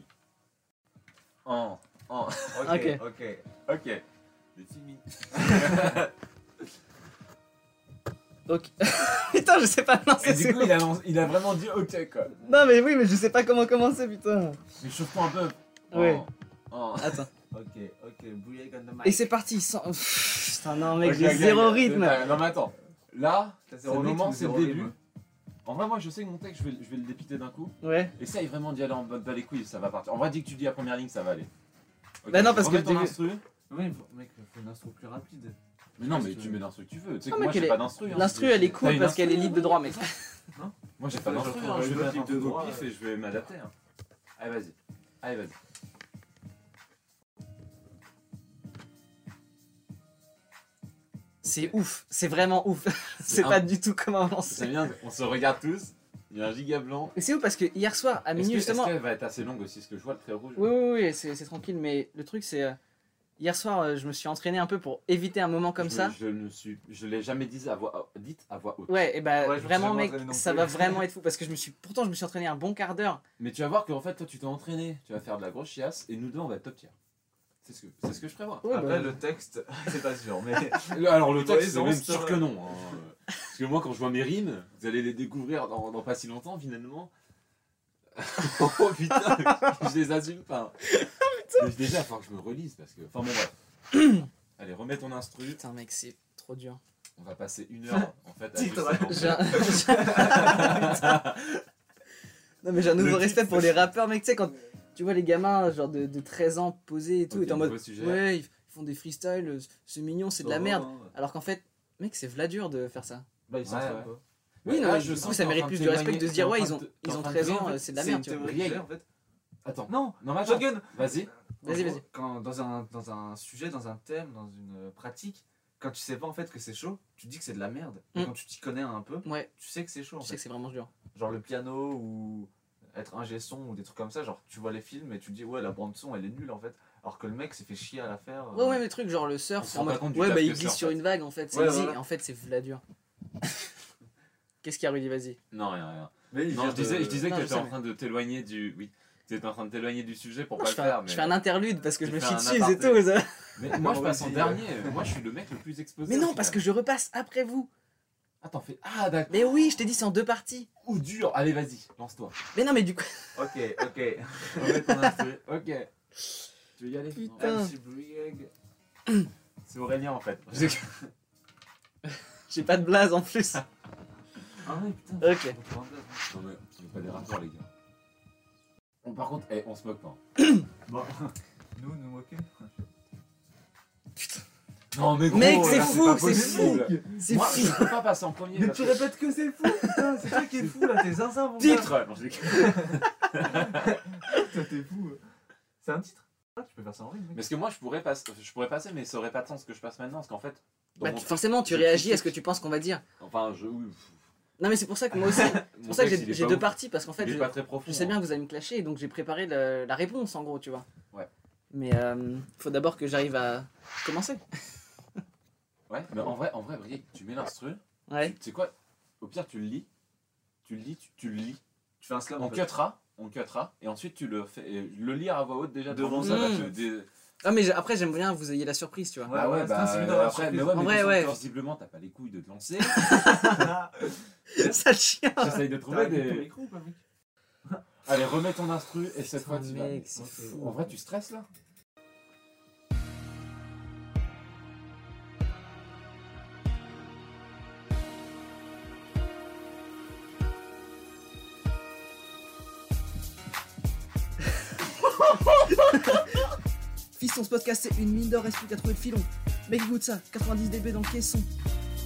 En, en, Ok. ok. ok. Timide. Ok. putain, je sais pas. Non, Et du coup, il a, lancé- il a vraiment dit ok quoi. Non, mais oui, mais je sais pas comment commencer, putain. Mais chauffe-toi un peu. Ouais. Oh. Oh. Attends. Ok, ok, Bouyeg on the mic. Et c'est parti. Sans... Pff, Putain, non, mec, Ok, j'ai ok, zéro ok. rythme. Non mais attends. Là, T'as c'est zéro le rythme moment, c'est le début. rythme? En vrai, moi je sais que mon texte, je vais, je vais le dépiter d'un coup. Ouais. Essaye vraiment d'y aller en mode bas les couilles, ça va partir. En vrai, dis que tu dis la première ligne, ça va aller. Ok, Bah non, parce que remets ton début- instru. Oui, mec, faut une intro plus rapide. Mais non, mais tu mets veux l'instru que tu veux. Tu sais que moi j'ai elle est- pas d'instru. hein. L'instru, elle est T'as cool une parce qu'elle est instru, libre de droit, mec. Moi j'ai pas d'instru, hein, je vais mettre un de peu au droit, pif ouais. et je vais m'adapter. hein. Allez, vas-y. Allez, vas-y. C'est ouf. C'est vraiment ouf. c'est un- pas du tout comment C'est avancer. bien, on se regarde tous. Il y a un giga blanc. Mais c'est ouf parce que hier soir, à Est-ce minuit, que- justement. Est-ce qu'elle va être assez longue aussi? Parce que je vois le trait rouge. Oui, oui, oui, c'est c'est tranquille, mais le truc, c'est. euh, Hier soir, euh, je me suis entraîné un peu pour éviter un moment comme Je- ça. Je ne suis, je l'ai jamais dit à voix, dite à voix haute. Ouais, et bah Ouais, je me vraiment, mec, ça va vraiment être fou parce que je me suis. Pourtant, je me suis entraîné un bon quart d'heure. Mais tu vas voir qu'en fait, toi, tu t'es entraîné. Tu vas faire de la grosse chiasse et nous deux, on va être top tier. C'est ce que, c'est ce que je prévois. Ouais, Après, bah, le texte, c'est pas sûr, mais. Alors le texte, c'est non, même sûr que non. hein. Parce que moi, quand je vois mes rimes, vous allez les découvrir dans, dans pas si longtemps, finalement. oh putain, je les assume pas. Mais déjà, il faut que je me relise parce que. Enfin bon, bref. Allez, remets ton instru. Putain, mec, c'est trop dur. On va passer une heure en fait à non, mais j'ai un nouveau Le respect pour les rappeurs, mec. Tu sais, quand tu vois les gamins, genre de, de 13 ans, posés et tout, Ok, et t'es en mode. sujet. Ouais, ils font des freestyles, euh, c'est mignon, c'est de la Oh, merde. ouais. Alors qu'en fait, mec, c'est v'la dur de faire ça. Bah, ils Ouais, ouais. pas. Oui, non, là, mais je du sens coup, que ça mérite plus de respect que de se dire, ouais, ils ont, de- t'es ils en ont train de 13 dire, ans, c'est de la C'est merde, j'ai, en fait. Attends. Non, Non, mais attends. Shotgun Vas-y. Vas-y, vas-y. Quand dans un, dans un sujet, dans un thème, dans une euh, pratique, quand tu sais pas en fait que c'est chaud, tu dis que c'est de la merde. Et Mm. quand tu t'y connais un peu, Ouais, tu sais que c'est chaud en je sais fait. que c'est vraiment dur. Genre le piano ou être un son ou des trucs comme ça, genre tu vois les films et tu dis ouais la bande son elle est nulle en fait. Alors que le mec s'est fait chier à la faire. euh, Ouais, ouais, mais le truc, genre le surf, en mode. Ouais, bah il glisse en sur fait. une vague, en fait, c'est Ouais, easy. voilà. En fait, c'est v'la dur. Qu'est-ce qu'il y a, Rudy Vas-y. Non, rien, rien. Mais Non, je disais, de- je disais Non, que t'étais sais, en mais- train de t'éloigner du. Oui. T'étais en train de t'éloigner du sujet pour Non, pas je, le fais faire. un, mais... je fais un interlude parce que je me un dessus, c'est aparté. tout. ça. Mais moi, je passe en dernier. Moi, je suis le mec le plus exposé. Mais non, parce que je repasse après vous. Attends, fais. Ah, d'accord. Mais oui, je t'ai dit, c'est en deux parties. Ou dur. Allez, vas-y, lance-toi. Mais non, mais du coup. Ok, ok. Remets ton instru. Ok. Tu veux y aller? Putain. C'est Aurélien en fait. J'ai pas de blaze en plus. Ah ouais, putain. Ok. hein. Non mais pas des rappeurs les gars. Bon, par contre, eh, on se moque pas. Bon, nous, nous moquer. Non mais gros, Mec, c'est là, fou, pas c'est possible. C'est Moi, fou. je peux pas passer en premier. Mais parce tu que- répètes que c'est fou, putain, c'est toi qui es fou là, t'es zinzin mon gars. Titre Non, je déconne. Toi t'es fou. C'est un titre Ah, tu peux faire ça en rime, mec. Parce que moi je pourrais, passer, je pourrais passer, mais ça aurait pas de sens que je passe maintenant, parce qu'en fait. dans Bah, mon- tu- forcément, tu réagis à ce que tu penses qu'on va dire. Enfin, je. Oui, Non, mais c'est pour ça que moi aussi. C'est pour ça que il j'ai deux parties parce qu'en fait, Il je, pas très profond. je sais hein. bien que vous allez me clasher et donc j'ai préparé le- la réponse en gros, tu vois. Ouais. Mais euh, faut d'abord que j'arrive à commencer. Ouais, mais en vrai, en vrai, Brieg, tu mets l'instru. Ouais. Tu sais quoi Au pire, tu le lis. Tu le lis, tu, tu le lis. Tu fais un slam On cuttera, on cuttera, et ensuite tu le fais. et le lire à voix haute déjà Devant ça, va te Ah, mais après, j'aime bien que vous ayez la surprise, tu vois. Ouais, bah ouais, ouais, bah c'est une heure après, mais ouais, En mais vrai, ouais. visiblement t'as pas les couilles de te lancer. Sale chien J'essaye de trouver des. micro ou pas, mec Allez, remets ton instru et cette fois tu vas. mec, c'est Ok. fou. En vrai, tu stresses là Fiston, ce podcast, c'est une mine d'or, reste plus qu'à trouver le filon. Mec, écoute ça, 90 dB dans le caisson.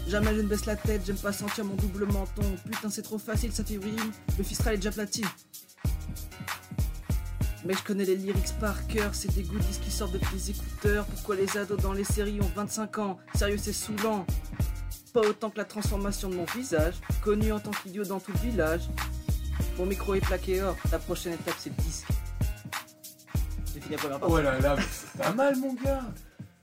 Jamais je ne baisse la tête, j'aime pas sentir mon double menton. Putain, c'est trop facile, ça fait rime. Le Fistral est déjà platine. Mec, je connais les lyrics par cœur, c'est des goodies qui sortent depuis les écouteurs. Pourquoi les ados dans les séries ont 25 ans? Sérieux, c'est saoulant. Pas autant que la transformation de mon visage, connu en tant qu'idiot dans tout le village. Mon micro est plaqué or, la prochaine étape c'est le disque. Fini la première partie. Oh là là, c'est pas mal mon gars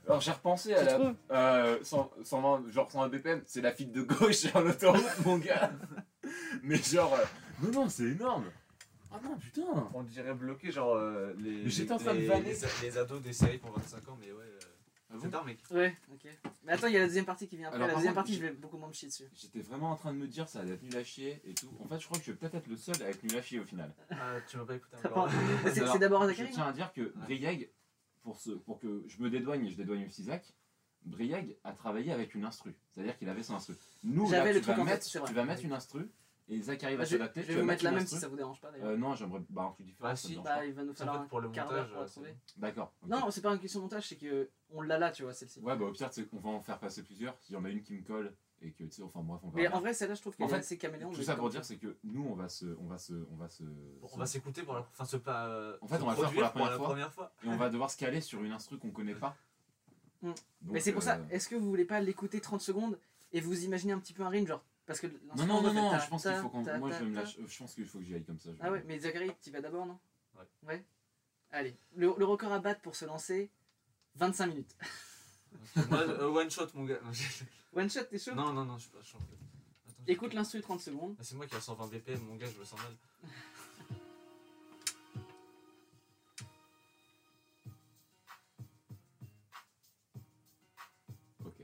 Alors j'ai repensé à la. Euh, 100, 120, genre 120 BPM, c'est la file de gauche sur l'autoroute mon gars Mais genre. euh, Non, non, c'est énorme Ah non, putain On dirait bloqué, genre euh, les, Mais j'étais en les- train de les- vanner. les, les ados des séries pour 25 ans, mais ouais. Euh, Ah C'est tard, mec. Ouais, ok. Mais attends, il y a la deuxième partie qui vient après. Alors, la par deuxième contre, partie, je j'ai- vais beaucoup moins me chier dessus. J'étais vraiment en train de me dire ça allait être nul à chier et tout. En fait, je crois que je vais peut-être être le seul à être nul à chier au final. Ah, tu m'as pas pas- Mais C'est c'est d'abord à Je Zachary tiens à dire que Brieg, pour, ce, pour que je me dédouane et je dédouane aussi Zach, Brieg a travaillé avec une instru. C'est-à-dire qu'il avait son instru. Nous, là, J'avais tu, le truc vas en tête, mettre, c'est vrai. tu vas mettre une instru et Zach arrive à Bah, Je vais s'adapter. je tu vais vas vous mettre la une même si instru. ça vous dérange pas d'ailleurs. Euh, non, j'aimerais. Bah, un truc différent. Bah, ça me si. dérange Bah, il va nous En falloir fait, pour le un quart d'heure montage, pour la euh, trouver. D'accord. ok. Non, c'est pas une question de montage, c'est que on l'a là, tu vois, celle-ci. Ouais, bah au pire, c'est qu'on va en faire passer plusieurs. S'il y en a une qui me colle et que tu sais, enfin bref, on va. Mais en vrai, celle-là, je trouve qu'elle est fait, assez caméléon. Tout mais ça pour dire, c'est que nous, on va se, on va se, on va se, On va s'écouter pour la, enfin, se pas, En fait, se on va faire pour la première fois. et on va devoir se caler sur une instru qu'on connaît pas. Mm. Mais c'est pour ça, euh, est-ce que vous voulez pas l'écouter 30 secondes et vous imaginez un petit peu un rythme, genre Parce que Non, non, non, non, je pense qu'il faut qu'on. Moi, je, me lâche- je pense qu'il faut que j'y aille comme ça. Ah ouais, mais Zachary, tu vas d'abord, non? Ouais. Ouais Allez, le, le record à battre pour se lancer, 25 minutes. Moi, euh, one shot, mon gars. One shot, t'es chaud Non, non, non, je suis pas chaud. en fait. Attends, Écoute l'instru 30 secondes. Ah, C'est moi qui ai 120 BPM, mon gars, je me sens mal. Ok.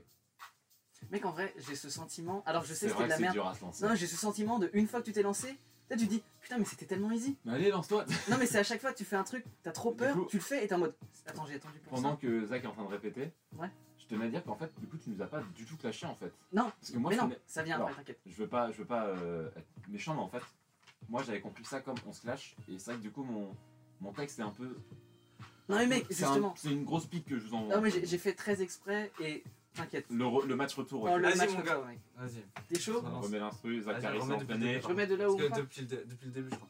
Mec, en vrai, j'ai ce sentiment. Alors, je sais que c'était de la c'est merde. dur à se lancer. Non, j'ai ce sentiment de une fois que tu t'es lancé, là tu te dis putain, mais c'était tellement easy. Mais allez, lance-toi. Non, mais c'est à chaque fois, tu fais un truc, t'as trop peur, coup- tu le fais et t'es en mode attends, j'ai attendu pour Pendant ça. que Zach est en train de répéter, Ouais. je tenais à dire qu'en fait, du coup, tu nous as pas du tout clashé en fait. Non, Parce que moi, mais je non, tenais- ça vient Alors, après, t'inquiète. je veux pas, je veux pas euh, être méchant, mais en fait, moi, j'avais compris ça comme on se clash. Et c'est vrai que du coup, mon, mon texte est un peu. Non, mais mec, un- justement. C'est une grosse pique que je vous envoie. Non, mais j'ai fait très exprès et t'inquiète. Le, le match retour. Oh, ok. le Vas-y, match mon gars. mec. Vas-y. T'es chaud On remet l'instru, Zach Vas-y, arrive remets sans depuis le freiner. début. Je remets de là où Parce que depuis le, depuis le début, je crois.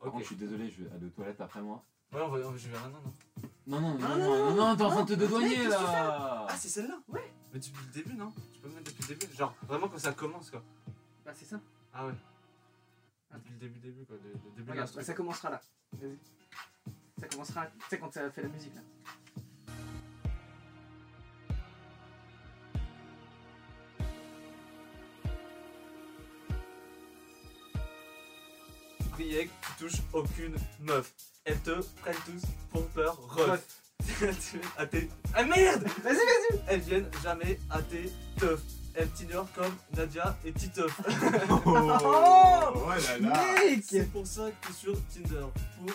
Par contre, Ok. je suis désolé, je vais aller aux toilettes après moi. Ouais, on va, on- je vais maintenant, non Non, non, non, Ah, non, non, non, non, t'es en train de te non, dédouaner là Ah, c'est celle-là Ouais. Mais depuis le début, non Tu peux me mettre depuis le début Genre, vraiment quand ça commence, quoi. Bah, c'est ça. Ah ouais. Attends. Depuis le début, début, quoi. Le, le début de Regarde, bah, ça commencera là. Vas-y. Ça commencera, tu sais, quand ça fait la musique là. Brieg, tu touches aucune meuf. Elles te prennent tous pour peur, ref. À tes... Ah merde Vas-y, vas-y Elles viennent jamais à tes teufs. Elles t'ignorent comme Nadia et Titeuf. Oh là là Mec C'est pour ça que tu es sur Tinder. Pour,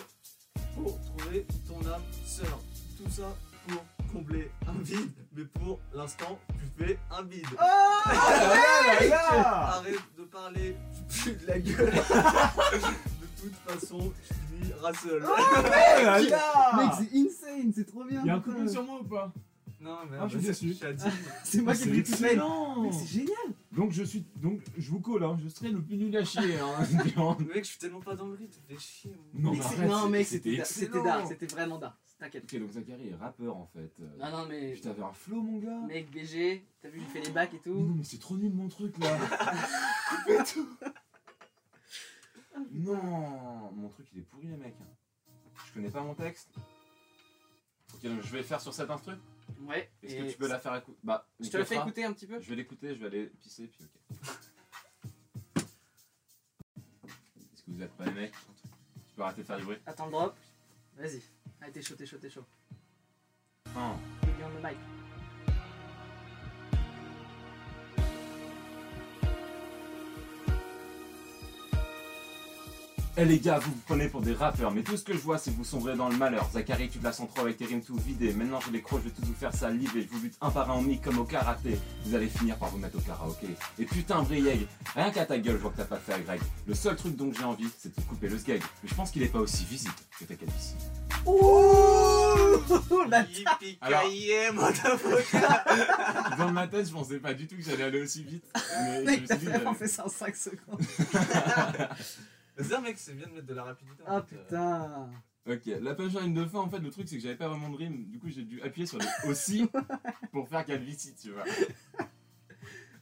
pour trouver ton âme sœur. Tout ça pour combler un vide. Mais pour l'instant, tu fais un bide. Oh Arrête de parler, tu pues de la gueule. De toute façon, tu finiras seul. Mec, c'est insane, c'est trop bien. Y'a un coupé sur moi ou pas? Non, mais Ah, je suis déçu. Je. C'est moi qui ai pris Mec, c'est génial. Donc je suis donc je vous colle hein, je serai le plus nul à chier hein. Mec, je suis tellement pas dans le rythme, fais chier. non, Mec, mais c'est- arrête, non, mec, c'était c'était dark, c'était vraiment dark. T'inquiète. Ok donc Zachary est rappeur en fait. Euh, Non, non, mais. Putain t'avais un flow mon gars. Mec, BG, t'as vu, j'ai fait les bacs et Mais tout. non mais c'est trop nul mon truc là. Coupez tout. Non mon truc il est pourri les mecs. Je connais pas mon texte. Ok donc je vais faire sur cette instru. Ouais. Est-ce que tu peux la faire écouter Bah Je te le fais écouter un petit peu Je vais l'écouter, je vais aller pisser puis ok. Est-ce que vous êtes prêts les mecs Tu peux arrêter de faire du bruit? Attends le drop. Vas-y. Allez, t'es chaud, t'es chaud, t'es chaud. 1, Put me on the mic. Eh les gars, vous vous prenez pour des rappeurs, mais tout ce que je vois c'est que vous sombrez dans le malheur. Zachary, tu te la sens trop avec tes rimes tout vidées. Maintenant j'ai les crocs, je vais tous vous faire saliver. Je vous bute un par un en mic comme au karaté. Vous allez finir par vous mettre au karaoké. Et putain, Brieg, rien qu'à ta gueule, je vois que t'as pas fait à Greg. Le seul truc dont j'ai envie, c'est de te couper le sgeg. Mais je pense qu'il est pas aussi visible que ta calvitie. Ouh la motherfucker Dans ma tête, je pensais pas du tout que j'allais aller aussi vite. Mais Mec, t'as vraiment fait ça en 5 secondes. C'est ça, mec, c'est bien de mettre de la rapidité. en Ah fait. Euh, putain. Ok, la punchline de fin, en fait, le truc c'est que j'avais pas vraiment de rime, du coup j'ai dû appuyer sur le aussi pour faire calvitie, tu vois.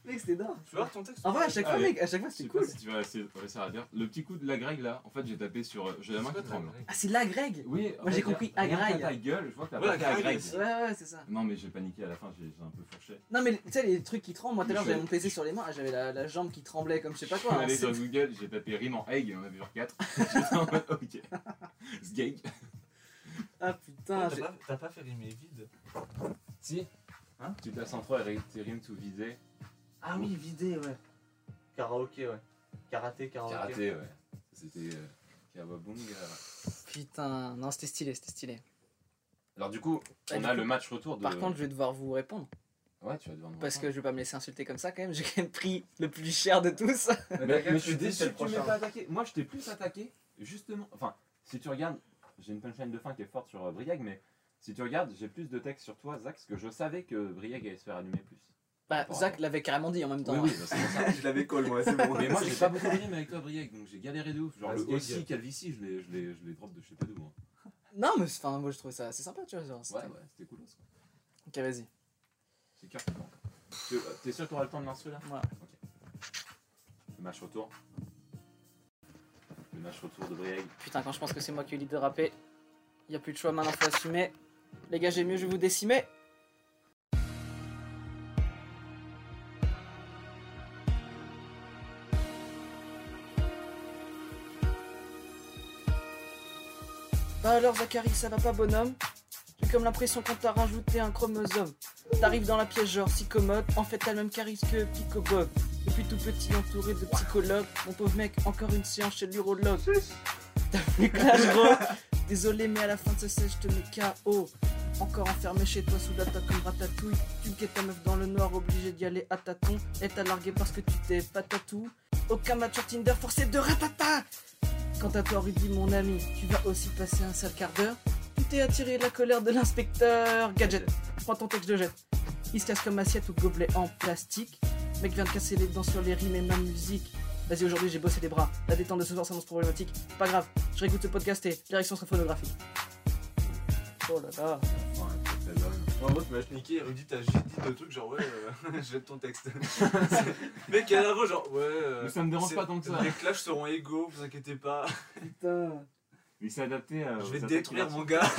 Mec, c'était dingue. Tu veux voir ton texte En vrai, à chaque fois, Allez. mec, à chaque fois, c'était cool. si tu vas essayer de réussir à dire. Le petit coup de la Greg là, en fait j'ai tapé sur. J'ai la main qui tremble. Ah, c'est la Greg? Oui, Moi, j'ai compris Agraille. ta gueule, je vois que t'as Ouais, pas aussi. Ouais, ouais, c'est ça. Non mais j'ai paniqué à la fin, j'ai un peu fourché. Non, mais tu sais, les trucs qui tremblent, moi tout à l'heure, j'avais vais- mon PC sur les mains, j'avais la, la jambe qui tremblait comme je sais pas quoi. hein, sur Google, j'ai tapé rime en egg et on avait genre 4. J'étais en mode ok. Sgeg. Ah putain, T'as pas, t'as pas fait rimer vide? Si Hein? Tu passes en 3 et t'es rimes tout visé. Ah oui, vidé, ouais. Karaoké, ouais. Karaté, karaoké. Karaté, ouais. C'était euh, Kawabunga. Putain, non, c'était stylé, c'était stylé. Alors du coup, Bah, on du a coup, le match retour de... Par contre, je vais devoir vous répondre. Ouais, tu vas devoir nous Parce que je vais pas me laisser insulter comme ça quand même. J'ai quand même pris le plus cher de tous. Mais, mais je suis déçu que tu m'aies pas attaqué. Moi, je t'ai plus attaqué, justement. Enfin, si tu regardes, j'ai une punchline de fin qui est forte sur euh, Briag, mais si tu regardes, j'ai plus de texte sur toi, Zach, parce que je savais que Briag allait se faire allumer plus. Bah. Zach l'avait carrément dit en même temps. Oui, oui, bah, c'est pour ça. je l'avais call, moi, c'est bon. Mais moi, j'ai pas beaucoup de rimes avec toi, Briag, donc j'ai galéré de ouf. Genre, le aussi. Calvici, je l'ai, je l'ai, je l'ai drop de je sais pas d'où. hein. Non, mais enfin, moi je trouvais ça assez sympa, tu vois. genre, c'était- Ouais, ouais, c'était cool. ça. Ok, vas-y. C'est cœur qui manque. Tu- euh, T'es sûr que t'auras le temps de lancer là? Voilà. Ok. Le match retour. Le match retour de Briag. Putain, quand je pense que c'est moi qui ai eu l'idée de rapper, y a plus de choix maintenant, faut assumer. Les gars, j'ai mieux, je vais vous décimer. Alors, Zachary, ça va pas, bonhomme J'ai comme l'impression qu'on t'a rajouté un chromosome. T'arrives dans la pièce genre si commode, en fait t'as le même charisme que Pico Bob. Depuis tout petit entouré de psychologues, mon pauvre mec, encore une séance chez l'urologue. T'as plus clash gros Désolé mais à la fin de ce set je te mets KO Encore enfermé chez toi sous la table comme ratatouille. Tu guettes ta meuf dans le noir obligé d'y aller à tâtons. Et t'as largué parce que tu t'es patatou Aucun match sur Tinder forcé de ratata Quant à toi Rudy mon ami Tu vas aussi passer un sale quart d'heure Tu t'es attiré la colère de l'inspecteur Gadget Prends ton texte de jet Il se casse comme assiette ou gobelet en plastique Mec vient de casser les dents sur les rimes et ma musique Vas-y, aujourd'hui j'ai bossé les bras. La détente de ce soir s'annonce problématique. Pas grave, je réécoute ce podcast et direction sera phonographique. Oh là là. En gros, tu m'as niqué, Rudy, t'as juste dit le truc, genre, ouais, euh, jette ton texte. Mec, à la voix, genre, ouais. euh, Mais ça me dérange c'est- pas tant que ça. Les clashs seront égaux, vous inquiétez pas. Putain. Il s'est adapté à. Je vais te détruire, mon gars.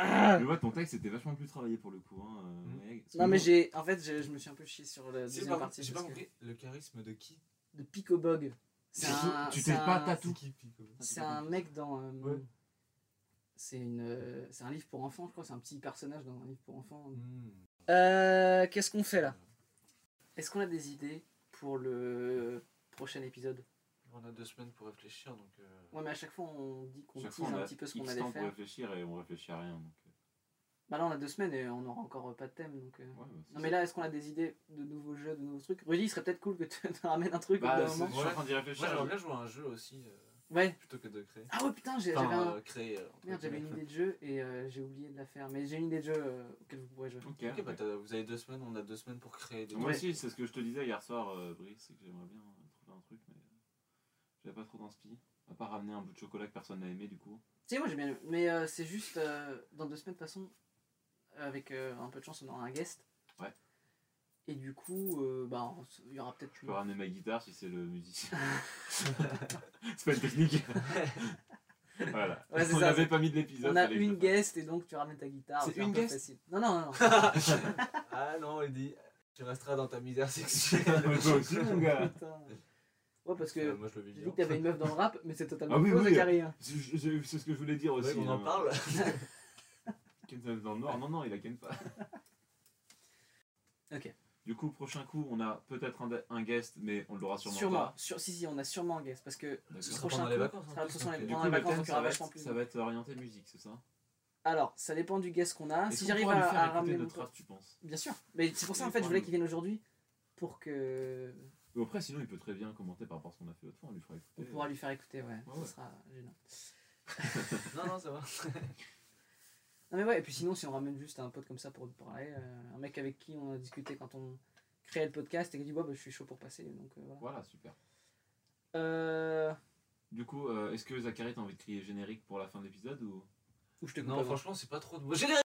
Ah Mais ouais, ton texte était vachement plus travaillé pour le coup. Hein, euh, que non, mais moi- j'ai. En fait, je, je me suis un peu chié sur la deuxième par partie. J'ai pas que- compris le charisme de qui? De Picobog. C'est Tu- un. tu c'est t'es pas tatoué. qui, Pico? C'est un mec dans. euh, Ouais. C'est une. euh, C'est un livre pour enfants, je crois. C'est un petit personnage dans un livre pour enfants. Hmm. Euh. Qu'est-ce qu'on fait là? Est-ce qu'on a des idées pour le prochain épisode? On a deux semaines pour réfléchir, donc. euh, Ouais, mais à chaque fois on dit qu'on tease un a petit peu ce qu'on allait temps pour faire. réfléchir et on réfléchit à rien. Donc, Bah là on a deux semaines et on aura encore pas de thème donc. euh. ouais, bah, Non mais là est-ce qu'on a des idées de nouveaux jeux, de nouveaux trucs? Rudy il serait peut-être cool que tu ramènes un truc au bout Bah, c'est- moment. je suis en train d'y réfléchir. Moi, j'aimerais bien jouer à un jeu aussi, euh, Ouais. plutôt que de créer. Ah ouais putain Enfin, j'avais un... euh, euh, Merde j'avais une idée de jeu et euh, j'ai oublié de la faire. Mais j'ai une idée de jeu euh, auquel vous pourrez jouer. Ok, Ok, bah vous avez deux semaines, on a deux semaines pour créer des Moi Ouais. aussi, c'est ce que je te disais hier soir, euh, Brice, c'est que j'aimerais bien trouver un truc, mais j'avais pas trop d'inspi. À part ramener un bout de chocolat que personne n'a aimé, du coup. Si moi j'ai bien aimé. Mais euh, c'est juste euh, dans deux semaines de toute façon avec euh, un peu de chance on aura un guest. Et du coup euh, bah il y aura peut-être Je peux ramener ma guitare si c'est le musicien. c'est pas une technique. voilà. Ouais, on ça, n'avait pas mis de l'épisode. On a une guest et donc tu ramènes ta guitare. C'est un une guest facile. Non non non. non. Ah non, il dit, tu resteras dans ta misère sexuelle. Toi aussi, mon gars. Putain. Ouais parce que Euh, moi je J'ai dit que t'avais une meuf dans le rap, mais c'est totalement Ah oui, faux, oui. Zachary, hein. C'est ce que je voulais dire aussi. Ouais, on en hein. parle. Ken dans le noir. Non, non, il la ken pas. Ok. Du coup, prochain coup, on a peut-être un, un guest, mais on l'aura sûrement, Sûrement, pas. sur, si, si, on a sûrement un guest parce que ce prochain les coup, vacances, en ça plus, pendant les- vacances, thème, ça va, être, plus. ça va être orienté musique, c'est ça? Alors, ça dépend du guest qu'on a. Si j'arrive à, ramener notre rap, tu penses? Bien sûr. Mais c'est pour ça en fait, je voulais qu'il vienne aujourd'hui pour que Mais après, sinon, il peut très bien commenter par rapport à ce qu'on a fait l'autre fois, on lui fera écouter. on pourra lui faire écouter. Ouais, Ouais, ça sera gênant. non, non, ça va. Non mais ouais, et puis sinon, si on ramène juste un pote comme ça pour parler, euh, un mec avec qui on a discuté quand on créait le podcast et qui dit bah, bah, je suis chaud pour passer, donc euh, voilà. Voilà, super. Euh... Du coup, euh, est-ce que Zachary, t'as envie de crier générique pour la fin de l'épisode ou? Ou je te Non, franchement, c'est pas trop. de- Générique